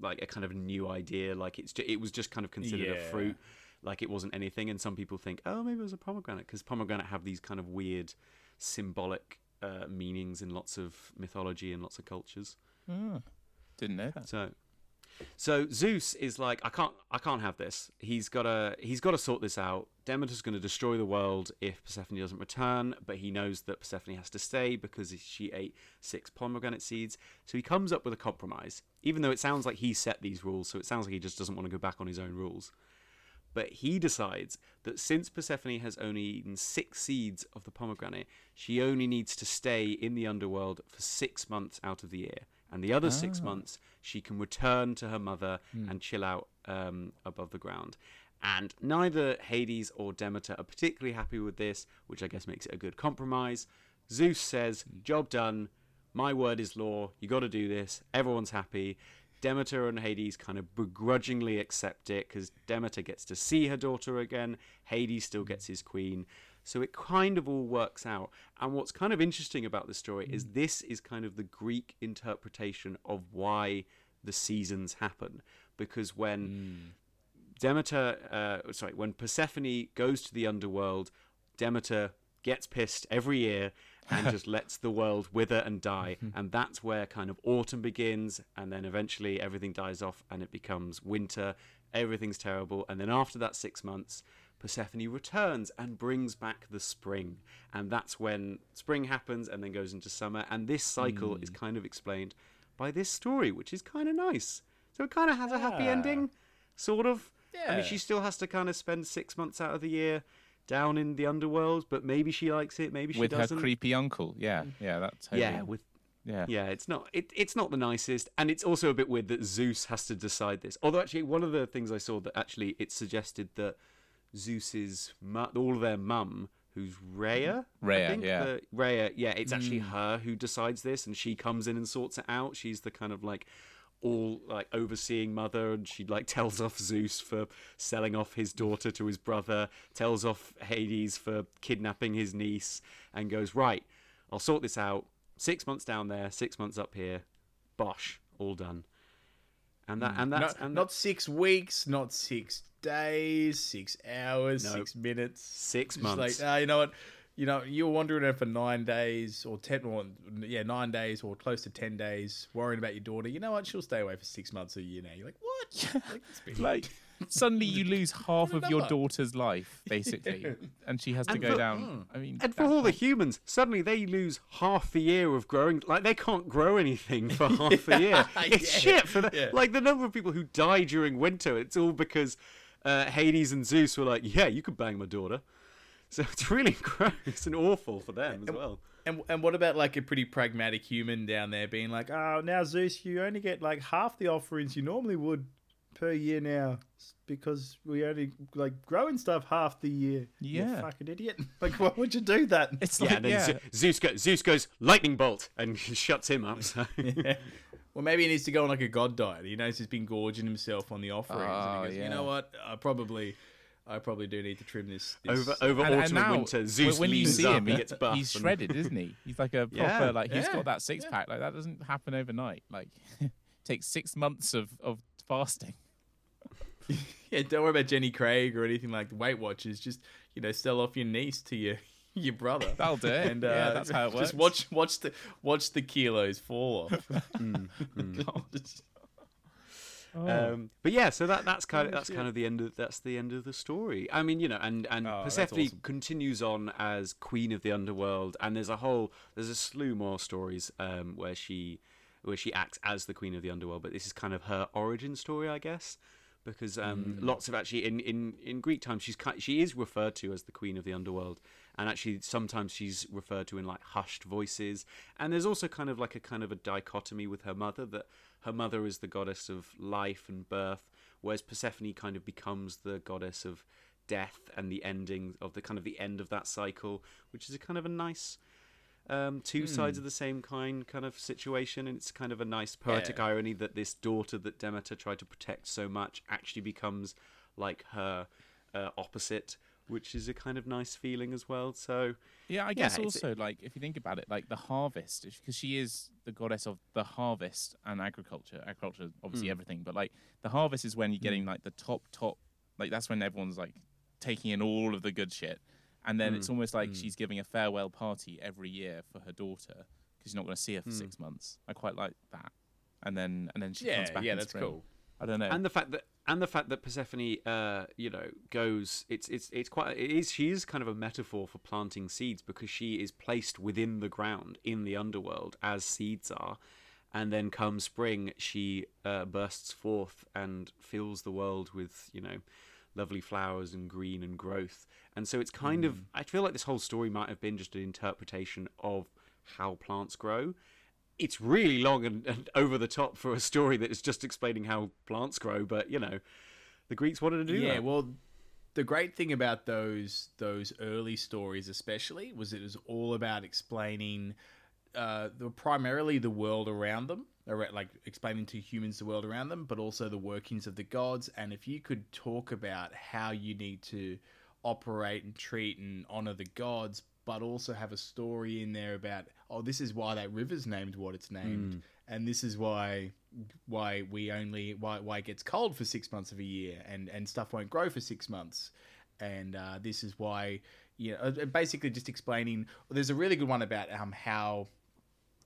like a kind of new idea. Like it's ju- it was just kind of considered a fruit, like it wasn't anything. And some people think, oh, maybe it was a pomegranate because pomegranate have these kind of weird symbolic uh, meanings in lots of mythology and lots of cultures. Oh, didn't know that. So, so Zeus is like, I can't, I can't have this. He's got to, he's got to sort this out. Demeter's going to destroy the world if Persephone doesn't return, but he knows that Persephone has to stay because she ate six pomegranate seeds. So he comes up with a compromise, even though it sounds like he set these rules. So it sounds like he just doesn't want to go back on his own rules. But he decides that since Persephone has only eaten six seeds of the pomegranate, she only needs to stay in the underworld for six months out of the year. And the other six Ah. months, she can return to her mother and chill out um, above the ground. And neither Hades or Demeter are particularly happy with this, which I guess makes it a good compromise. Zeus says, Job done. My word is law. You got to do this. Everyone's happy. Demeter and Hades kind of begrudgingly accept it because Demeter gets to see her daughter again. Hades still gets his queen. So it kind of all works out. And what's kind of interesting about the story is this is kind of the Greek interpretation of why the seasons happen. Because when Demeter, uh, sorry, when Persephone goes to the underworld, Demeter gets pissed every year and just lets the world wither and die. Mm-hmm. and that's where kind of autumn begins, and then eventually everything dies off and it becomes winter. Everything's terrible. And then after that six months, Persephone returns and brings back the spring. And that's when spring happens and then goes into summer. And this cycle is mm. kind of explained by this story, which is kind of nice. So it kind of has a happy ending, sort of. Yeah. I mean, she still has to kind of spend six months out of the year down in the underworld, but maybe she likes it, maybe she with her doesn't. creepy uncle. Yeah, yeah, that's totally, yeah, with yeah. yeah, it's not it, it's not the nicest, and it's also a bit weird that Zeus has to decide this. Although actually, one of the things I saw that actually it suggested that Zeus's mu- all of their mum, who's Rhea, I Rhea, think, yeah. the- Rhea, yeah, it's actually Hmm. her who decides this, and she comes in and sorts it out. She's the kind of like all like overseeing mother and she like *laughs* tells off Zeus for selling off his daughter to his brother, tells off Hades for kidnapping his niece and goes, "Right, I'll sort this out. 6 months down there, 6 months up here. Bosh, all done." And that and that's not, and not six weeks, not six days, six hours, No. six minutes, 6 Just months. like, ah, you know what? You know, you're wandering around for nine days or ten, or yeah, nine days or close to ten days, worrying about your daughter. You know what? She'll stay away for six months a year now. You're like, what? *laughs* like, Like suddenly you lose *laughs* half of your daughter's life, basically, *laughs* and she has to And go for- down. I mean, And for all the humans, suddenly they lose half the year of growing. Like they can't grow anything for half a year. It's Yeah, shit for that. yeah. Like the number of people who die during winter. It's all because uh, Hades and Zeus were like, "Yeah, you could bang my daughter." *laughs* So it's really gross and awful for them as well. And and what about like a pretty pragmatic human down there being like, oh, now Zeus, you only get like half the offerings you normally would per year now because we only like growing stuff half the year. You Yeah. fucking idiot. *laughs* Like, why would you do that? it's Yeah, like and then yeah. Ze- Zeus, go- Zeus goes lightning bolt and *laughs* shuts him up. So. Well, maybe he needs to go on like a god diet. He knows he's been gorging himself on the offerings, Oh, and he ah, goes, "You know what? I probably, I probably do need to trim this." this over over And, and autumn now, and winter, when- Zeus when you see him, he- gets buff. he's shredded, isn't he? He's like a *laughs* proper, Yeah, like he's yeah, got that six pack. Like that doesn't happen overnight. Like *laughs* takes six months of of fasting. *laughs* Yeah, don't worry about Jenny Craig or anything like the Weight Watchers. Just you know, sell off your niece to your your brother. That'll do. And uh, yeah, that's how it works. Just watch watch the watch the kilos fall off. Just- Oh. Um, but yeah, so that that's kind of that's kind of the end of that's the end of the story. I mean, you know, and and Oh, Persephone awesome. continues on as queen of the underworld, and there's a whole there's a slew more stories um, where she where she acts as the queen of the underworld. But this is kind of her origin story, I guess, because um, lots of actually in, in in Greek times she's she is referred to as the queen of the underworld, and actually sometimes she's referred to in like hushed voices. And there's also kind of like a kind of a dichotomy with her mother that her mother is the goddess of life and birth, whereas Persephone kind of becomes the goddess of death and the ending of the kind of the end of that cycle, which is a kind of a nice um, two sides of the same kind kind of situation, and it's kind of a nice poetic Yeah. irony that this daughter that Demeter tried to protect so much actually becomes like her uh, opposite, which is a kind of nice feeling as well. So Yeah, I guess it's- also like if you think about it, like the harvest, because she is the goddess of the harvest and agriculture. Agriculture, is obviously hmm. everything, but like the harvest is when you're hmm. getting like the top top, like that's when everyone's like taking in all of the good shit, and then it's hmm. almost like she's giving a farewell party every year for her daughter because you're not going to see her for six months. I quite like that, and then and then she yeah, comes back. yeah, in that's spring. cool. I don't know. and the fact that and the fact that Persephone, uh, you know, goes. It's it's it's quite. It is. She is kind of a metaphor for planting seeds because she is placed within the ground in the underworld as seeds are, and then come spring, she uh, bursts forth and fills the world with you know, lovely flowers and green and growth. And so it's kind of I feel like this whole story might have been just an interpretation of how plants grow. It's really long and, and over the top for a story that is just explaining how plants grow, but you know, the Greeks wanted to do yeah, that. Yeah, well, the great thing about those those early stories, especially, was it was all about explaining uh, the, primarily the world around them, like explaining to humans the world around them, but also the workings of the gods. And if you could talk about how you need to operate and treat and honor the gods, but also have a story in there about oh, this is why that river's named what it's named, and this is why why we only why why it gets cold for six months of a year, and and stuff won't grow for six months, and uh, this is why you know uh, basically just explaining. There's a really good one about um how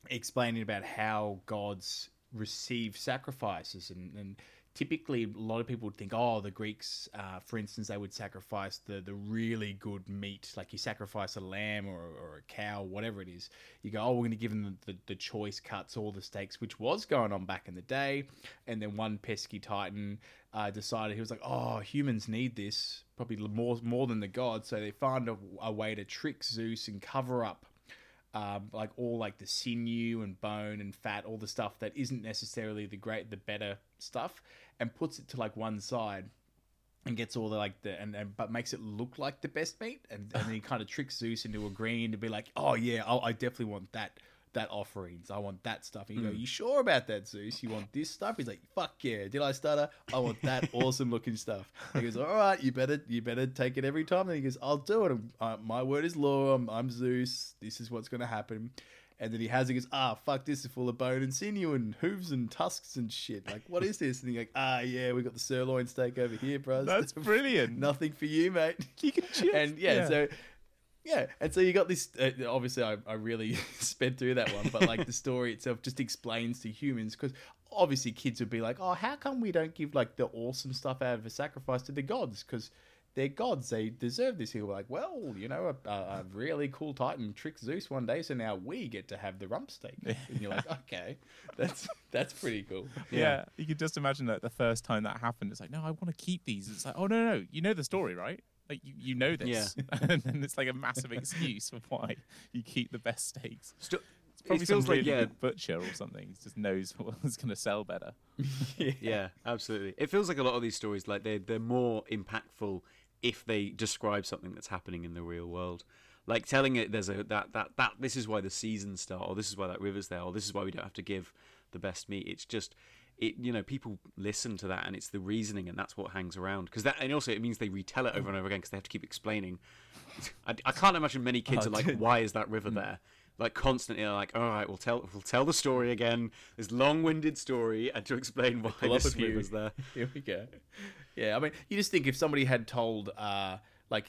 explaining about how gods receive sacrifices and, and typically a lot of people would think oh the greeks uh, for instance they would sacrifice the, the really good meat. Like you sacrifice a lamb or, or a cow whatever it is. You go oh we're going to give them the, the, the choice cuts all the steaks which was going on back in the day. And then one pesky titan uh, decided he was like oh humans need this probably more more than the gods. So they found a, a way to trick zeus and cover up um, like all like the sinew and bone and fat, all the stuff that isn't necessarily the great, the better stuff, and puts it to like one side, and gets all the like the and, and but makes it look like the best meat, and, and then he *sighs* kind of tricks Zeus into agreeing to be like, oh yeah, I'll, I definitely want that that offerings. I want that stuff. And you go, Mm. you sure about that, Zeus? You want this stuff? He's like, fuck yeah. Did I stutter? I want that *laughs* awesome looking stuff. He goes, all right, you better you better take it every time. And he goes, I'll do it. Uh, my word is law. I'm, I'm Zeus. This is what's going to happen. And then he has it. He goes, ah, fuck, this is full of bone and sinew and hooves and tusks and shit. Like, what is this? And he's like, ah, yeah, we got the sirloin steak over here, bros. That's *laughs* brilliant. Nothing for you, mate. You can *laughs* just, and yeah, yeah. so yeah, and so you got this. Uh, obviously, I, I really *laughs* sped through that one, but like the *laughs* story itself just explains to humans because obviously kids would be like, "Oh, how come we don't give like the awesome stuff out of a sacrifice to the gods?" Because they're gods, they deserve this. He was like, "Well, you know, a, a, a really cool Titan tricked Zeus one day, so now we get to have the rump steak." And you're like, *laughs* "Okay, that's that's pretty cool." Yeah. you could just imagine that the first time that happened, it's like, no, I want to keep these. It's like, oh no, no, no, you know the story, right? Like you, you know this, *laughs* and then it's like a massive excuse for why you keep the best steaks. Still, It's probably it some feels like really yeah, good butcher or something. He just knows *laughs* what's going to sell better. *laughs* yeah, absolutely. It feels like a lot of these stories, like they're they're more impactful if they describe something that's happening in the real world. Like telling it there's a that that that this is why the seasons start, or this is why that river's there, or this is why we don't have to give the best meat. It's just it you know people listen to that and it's the reasoning and that's what hangs around because that and also it means they retell it over and over again because they have to keep explaining *laughs* I, I can't imagine many kids Oh, are like dude. why is that river there like constantly are like all right we'll tell we'll tell the story again this long-winded story and to explain why Pull up a this river's there *laughs* Here we go. Yeah, I mean, you just think if somebody had told, uh, like,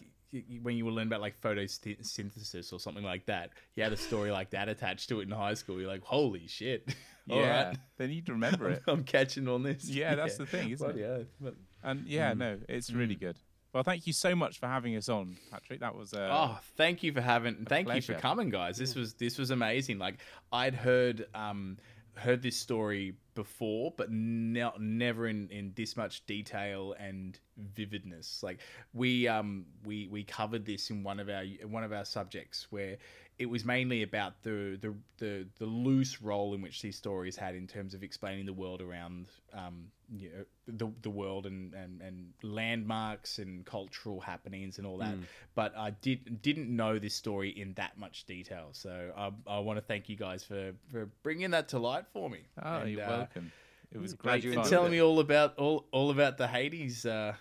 when you were learning about like photosynthesis or something like that, you had a story like that attached to it in high school. You're like, holy shit! *laughs* Yeah, right. then you'd remember it. I'm catching on this. Yeah, that's the thing, isn't Bloody it? hell. But- And yeah, Mm. no, it's really good. Well, thank you so much for having us on, Patrick. That was uh, oh, thank you for having, thank you for coming, guys. This was this was amazing. Like I'd heard um heard this story before, but ne- never in in this much detail and vividness. Like we um we we covered this in one of our one of our subjects where it was mainly about the the the, the loose role in which these stories had in terms of explaining the world around um you know, the the world and, and and landmarks and cultural happenings and all that. Mm. But I did didn't know this story in that much detail. So I, I want to thank you guys for for bringing that to light for me. Oh, And, you're uh, welcome. It was glad great you fun. and telling me all about all all about the Hades uh,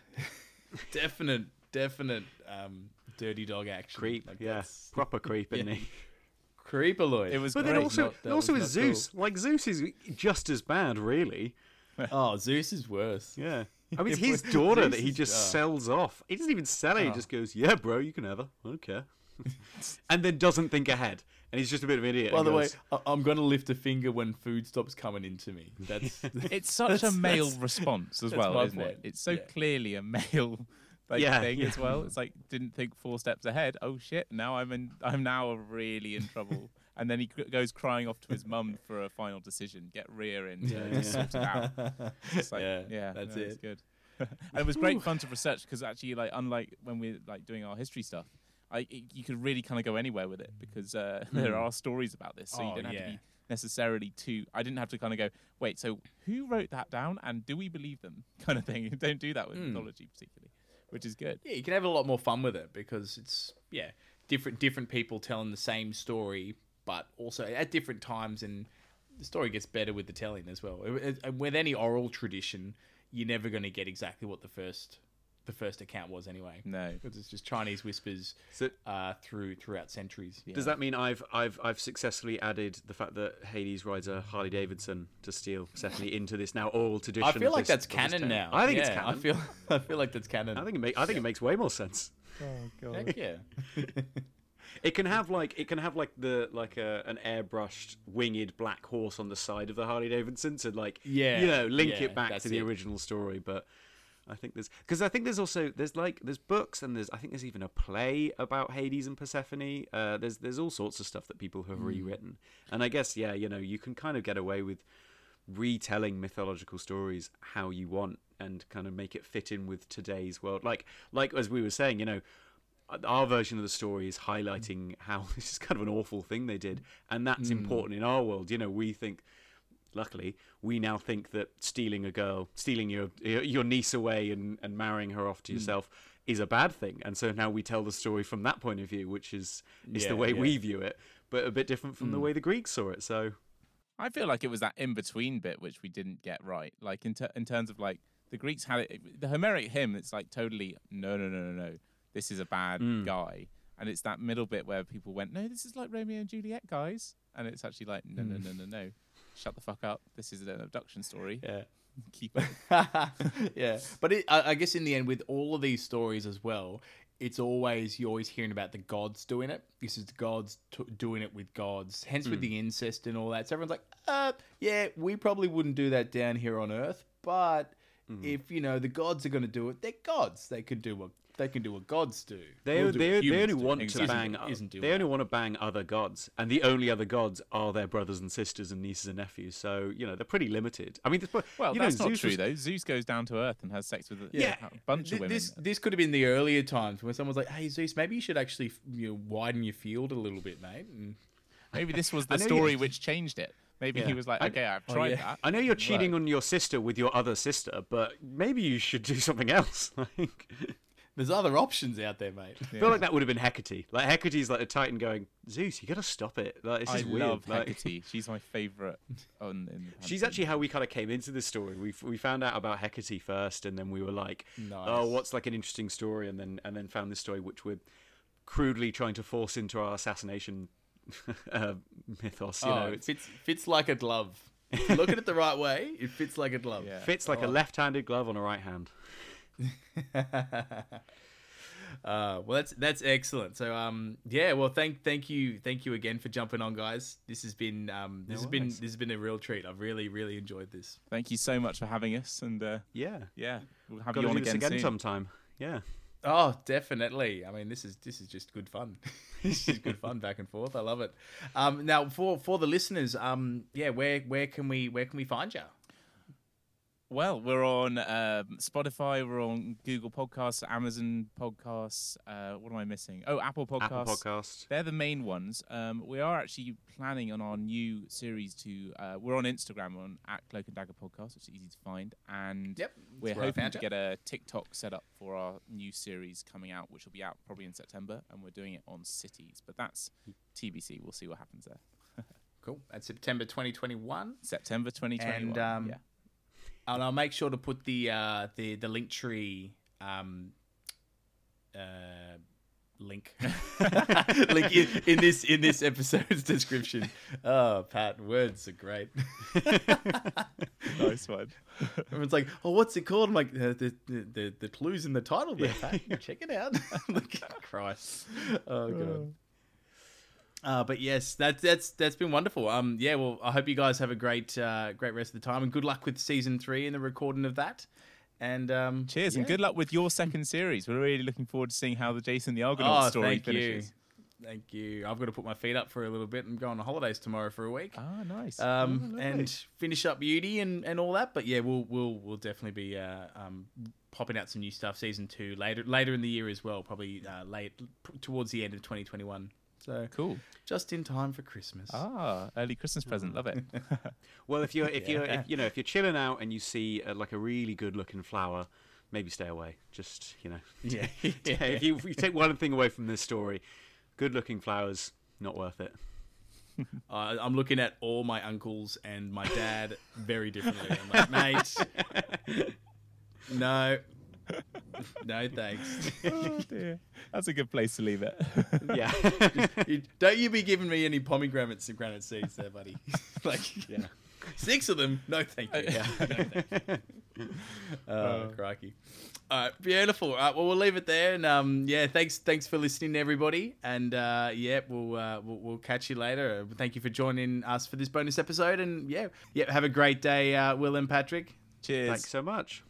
*laughs* definite definite um, dirty dog action. creep Like, yeah that's- proper *laughs* creep isn't yeah. he Creepaloid. It was but great. then also Not- also was with not cool. Zeus like Zeus is just as bad really *laughs* Oh, Zeus is worse. yeah *laughs* I mean, it's his daughter Zeus that he is- just oh. sells ah. off. He doesn't even sell it. He Oh. just goes, "Yeah, bro, you can have her. I don't care," and then doesn't think ahead. And he's just a bit of an idiot. By and the way, goes, I- I'm going to lift a finger when food stops coming into me. That's It's such a male response as well, isn't point. it? It's so Yeah. clearly a male like Yeah, thing yeah. as well. It's like didn't think four steps ahead. Oh shit! Now I'm in. I'm now really in trouble. *laughs* and then he goes crying off to his mum for a final decision. Get Rhea in to Yeah, sort it out. *laughs* It's like, Yeah, yeah, that's no, it. It's good. *laughs* and it was great fun to research because actually, like, unlike when we're like doing our history stuff, I it, you could really kind of go anywhere with it because uh, there are stories about this, so you Oh, don't have to be necessarily too. I didn't have to kind of go, wait, so who wrote that down, and do we believe them, kind of thing. You don't do that with Mm. mythology particularly, which is good. Yeah, you can have a lot more fun with it because it's yeah different different people telling the same story, but also at different times, and the story gets better with the telling as well. It- With any oral tradition, you're never going to get exactly what the first the first account was anyway. No, *laughs* because it's just Chinese whispers uh, through throughout centuries. Does that mean I've I've I've successfully added the fact that Hades rides a Harley Davidson to steal Persephone into this now oral tradition? I feel like this- that's canon now. I think it's canon. I feel *laughs* I feel like that's canon. I think it make, I think it makes way more sense. Oh Heck yeah. *laughs* It can have like it can have like the like a an airbrushed winged black horse on the side of the Harley Davidson to like Yeah, you know link yeah, it back to the it. original story. But I think there's because I think there's also there's like there's books and there's I think there's even a play about Hades and Persephone. Uh, there's there's all sorts of stuff that people have Mm. rewritten, and I guess yeah you know you can kind of get away with retelling mythological stories how you want and kind of make it fit in with today's world like like as we were saying you know our version of the story is highlighting how *laughs* this is kind of an awful thing they did and that's Mm. important in our world you know we think luckily we now think that stealing a girl stealing your your niece away and, and marrying her off to Mm. yourself is a bad thing and so now we tell the story from that point of view which is is Yeah, the way yeah. we view it but a bit different from the Mm. way the greeks saw it so I feel like it was that in between bit which we didn't get right. Like in ter- in terms of like the Greeks had it, the Homeric hymn. It's like totally no, no, no, no, no. This is a bad Mm. guy, and it's that middle bit where people went, no, this is like Romeo and Juliet, guys, and it's actually like no, no, Mm. no, no, no. Shut the fuck up. This is an abduction story. Yeah. *laughs* Keep it. *laughs* yeah, but it, I, I guess in the end, with all of these stories as well, it's always you're always hearing about the gods doing it. This is the gods t- doing it with gods. Hence, with Mm. the incest and all that, so everyone's like, uh, yeah, we probably wouldn't do that down here on Earth, but if you know the gods are going to do it, they're gods. They could do what they can do what gods do. They, We'll do they, what they only do. want Isn't- to bang. Isn't doing they only want to bang other gods, and the only other gods are their brothers and sisters and nieces and nephews. So you know they're pretty limited. I mean, there's- Well, you that's know, not Zeus true was- though. Zeus goes down to Earth and has sex with a, Yeah. a bunch Th- of women. This this could have been the earlier times when someone's like, "Hey Zeus, maybe you should actually you know, widen your field a little bit, mate." And Maybe this was *laughs* the know you- story which changed it. Maybe he was like, okay, I've Oh, tried yeah. that. I know you're cheating Right. on your sister with your other sister, but maybe you should do something else. *laughs* like, there's other options out there, mate. I feel like that would have been Hecate. Like Hecate's like a Titan going, Zeus, you got to stop it. Like it's I just weird. love like- Hecate. *laughs* She's my favorite. On, in the She's actually how we kind of came into this story. We we found out about Hecate first, and then we were like, Nice. "Oh, what's like an interesting story?" And then and then found this story, which we're crudely trying to force into our assassination *laughs* uh, mythos. You oh, know, it it fits fits like a glove. Look at it the right way, it fits like a glove. Yeah. *laughs* fits like a Oh. left-handed glove on a right hand. *laughs* uh, well, that's that's excellent. So, um, yeah. Well, thank thank you thank you again for jumping on, guys. This has been um, this No has been this has been a real treat. I've really really enjoyed this. Thank you so much for having us, and uh, Yeah, yeah, we'll have got you on again, again sometime. Yeah. Oh, definitely. I mean, this is this is just good fun. *laughs* this is good fun back and forth. I love it. Um, now, for for the listeners, um, yeah, where where can we where can we find you? Well, we're on um, Spotify, we're on Google Podcasts, Amazon Podcasts. Uh, what am I missing? Oh, Apple Podcasts. Apple Podcast. They're the main ones. Um, we are actually planning on our new series to. Uh, we're on Instagram on at Cloak and Dagger Podcast, which is easy to find, and Yep, we're that's where I hoping to you. get a TikTok set up for our new series coming out, which will be out probably in September, and we're doing it on cities. But that's TBC. We'll see what happens there. *laughs* Cool. That's September 2021. September 2021. And um, yeah. And I'll make sure to put the uh, the the Linktree um, uh, link *laughs* link in, in this in this episode's description. Oh, Pat, words are great. nice one. Everyone's like, "Oh, what's it called?" I'm like, "The the the, the, clues in the title there, Pat. *laughs* Check it out." *laughs* like, Christ. Oh god. Uh, but yes, that's that's that's been wonderful. Um, yeah. Well, I hope you guys have a great uh, great rest of the time, and good luck with season three and the recording of that. And um, Cheers and good luck with your second series. We're really looking forward to seeing how the Jason the Argonaut Oh, story thank finishes. you. Thank you. I've got to put my feet up for a little bit and go on holidays tomorrow for a week. Ah, nice. Um, Oh, and finish up beauty and, and all that. But yeah, we'll we'll we'll definitely be uh, um, popping out some new stuff. Season two later later in the year as well, probably uh, late towards the end of 2021. So Cool. just in time for Christmas. Ah, early Christmas present. Love it. *laughs* *laughs* Well, if you're if you're if, you know if you're chilling out and you see uh, like a really good looking flower, maybe stay away. Just you know, *laughs* Yeah. if you if you take one thing away from this story, good looking flowers not worth it. Uh, I'm looking at all my uncles and my dad very differently. I'm like, mate, no, *laughs* no thanks. *laughs* oh dear. That's a good place to leave it. *laughs* Yeah. You- don't you be giving me any pomegranates and granite seeds there, buddy. like, Yeah. six of them? No, thank you. Yeah. No, thank you. Oh, crikey. All right, beautiful. All right, well, we'll leave it there. And um, yeah, thanks, thanks for listening, everybody. And uh, yeah, we'll, uh, we'll we'll catch you later. Uh, Thank you for joining us for this bonus episode. And yeah, yeah, have a great day, uh, Will and Patrick. Cheers. Thanks so much.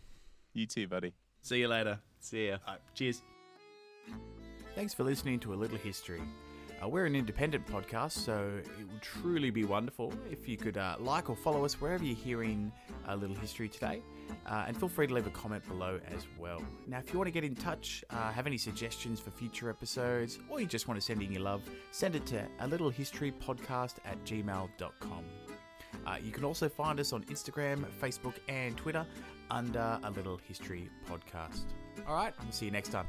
You too, buddy. See you later. See ya. All right, cheers. Thanks for listening to A Little History. Uh, we're an independent podcast, so it would truly be wonderful if you could uh, like or follow us wherever you're hearing A Little History today. Uh, and feel free to leave a comment below as well. Now, if you want to get in touch, uh, have any suggestions for future episodes, or you just want to send in your love, send it to a little history podcast at gmail.com. Uh, you can also find us on Instagram, Facebook, and Twitter under A Little History Podcast. All right, we'll see you next time.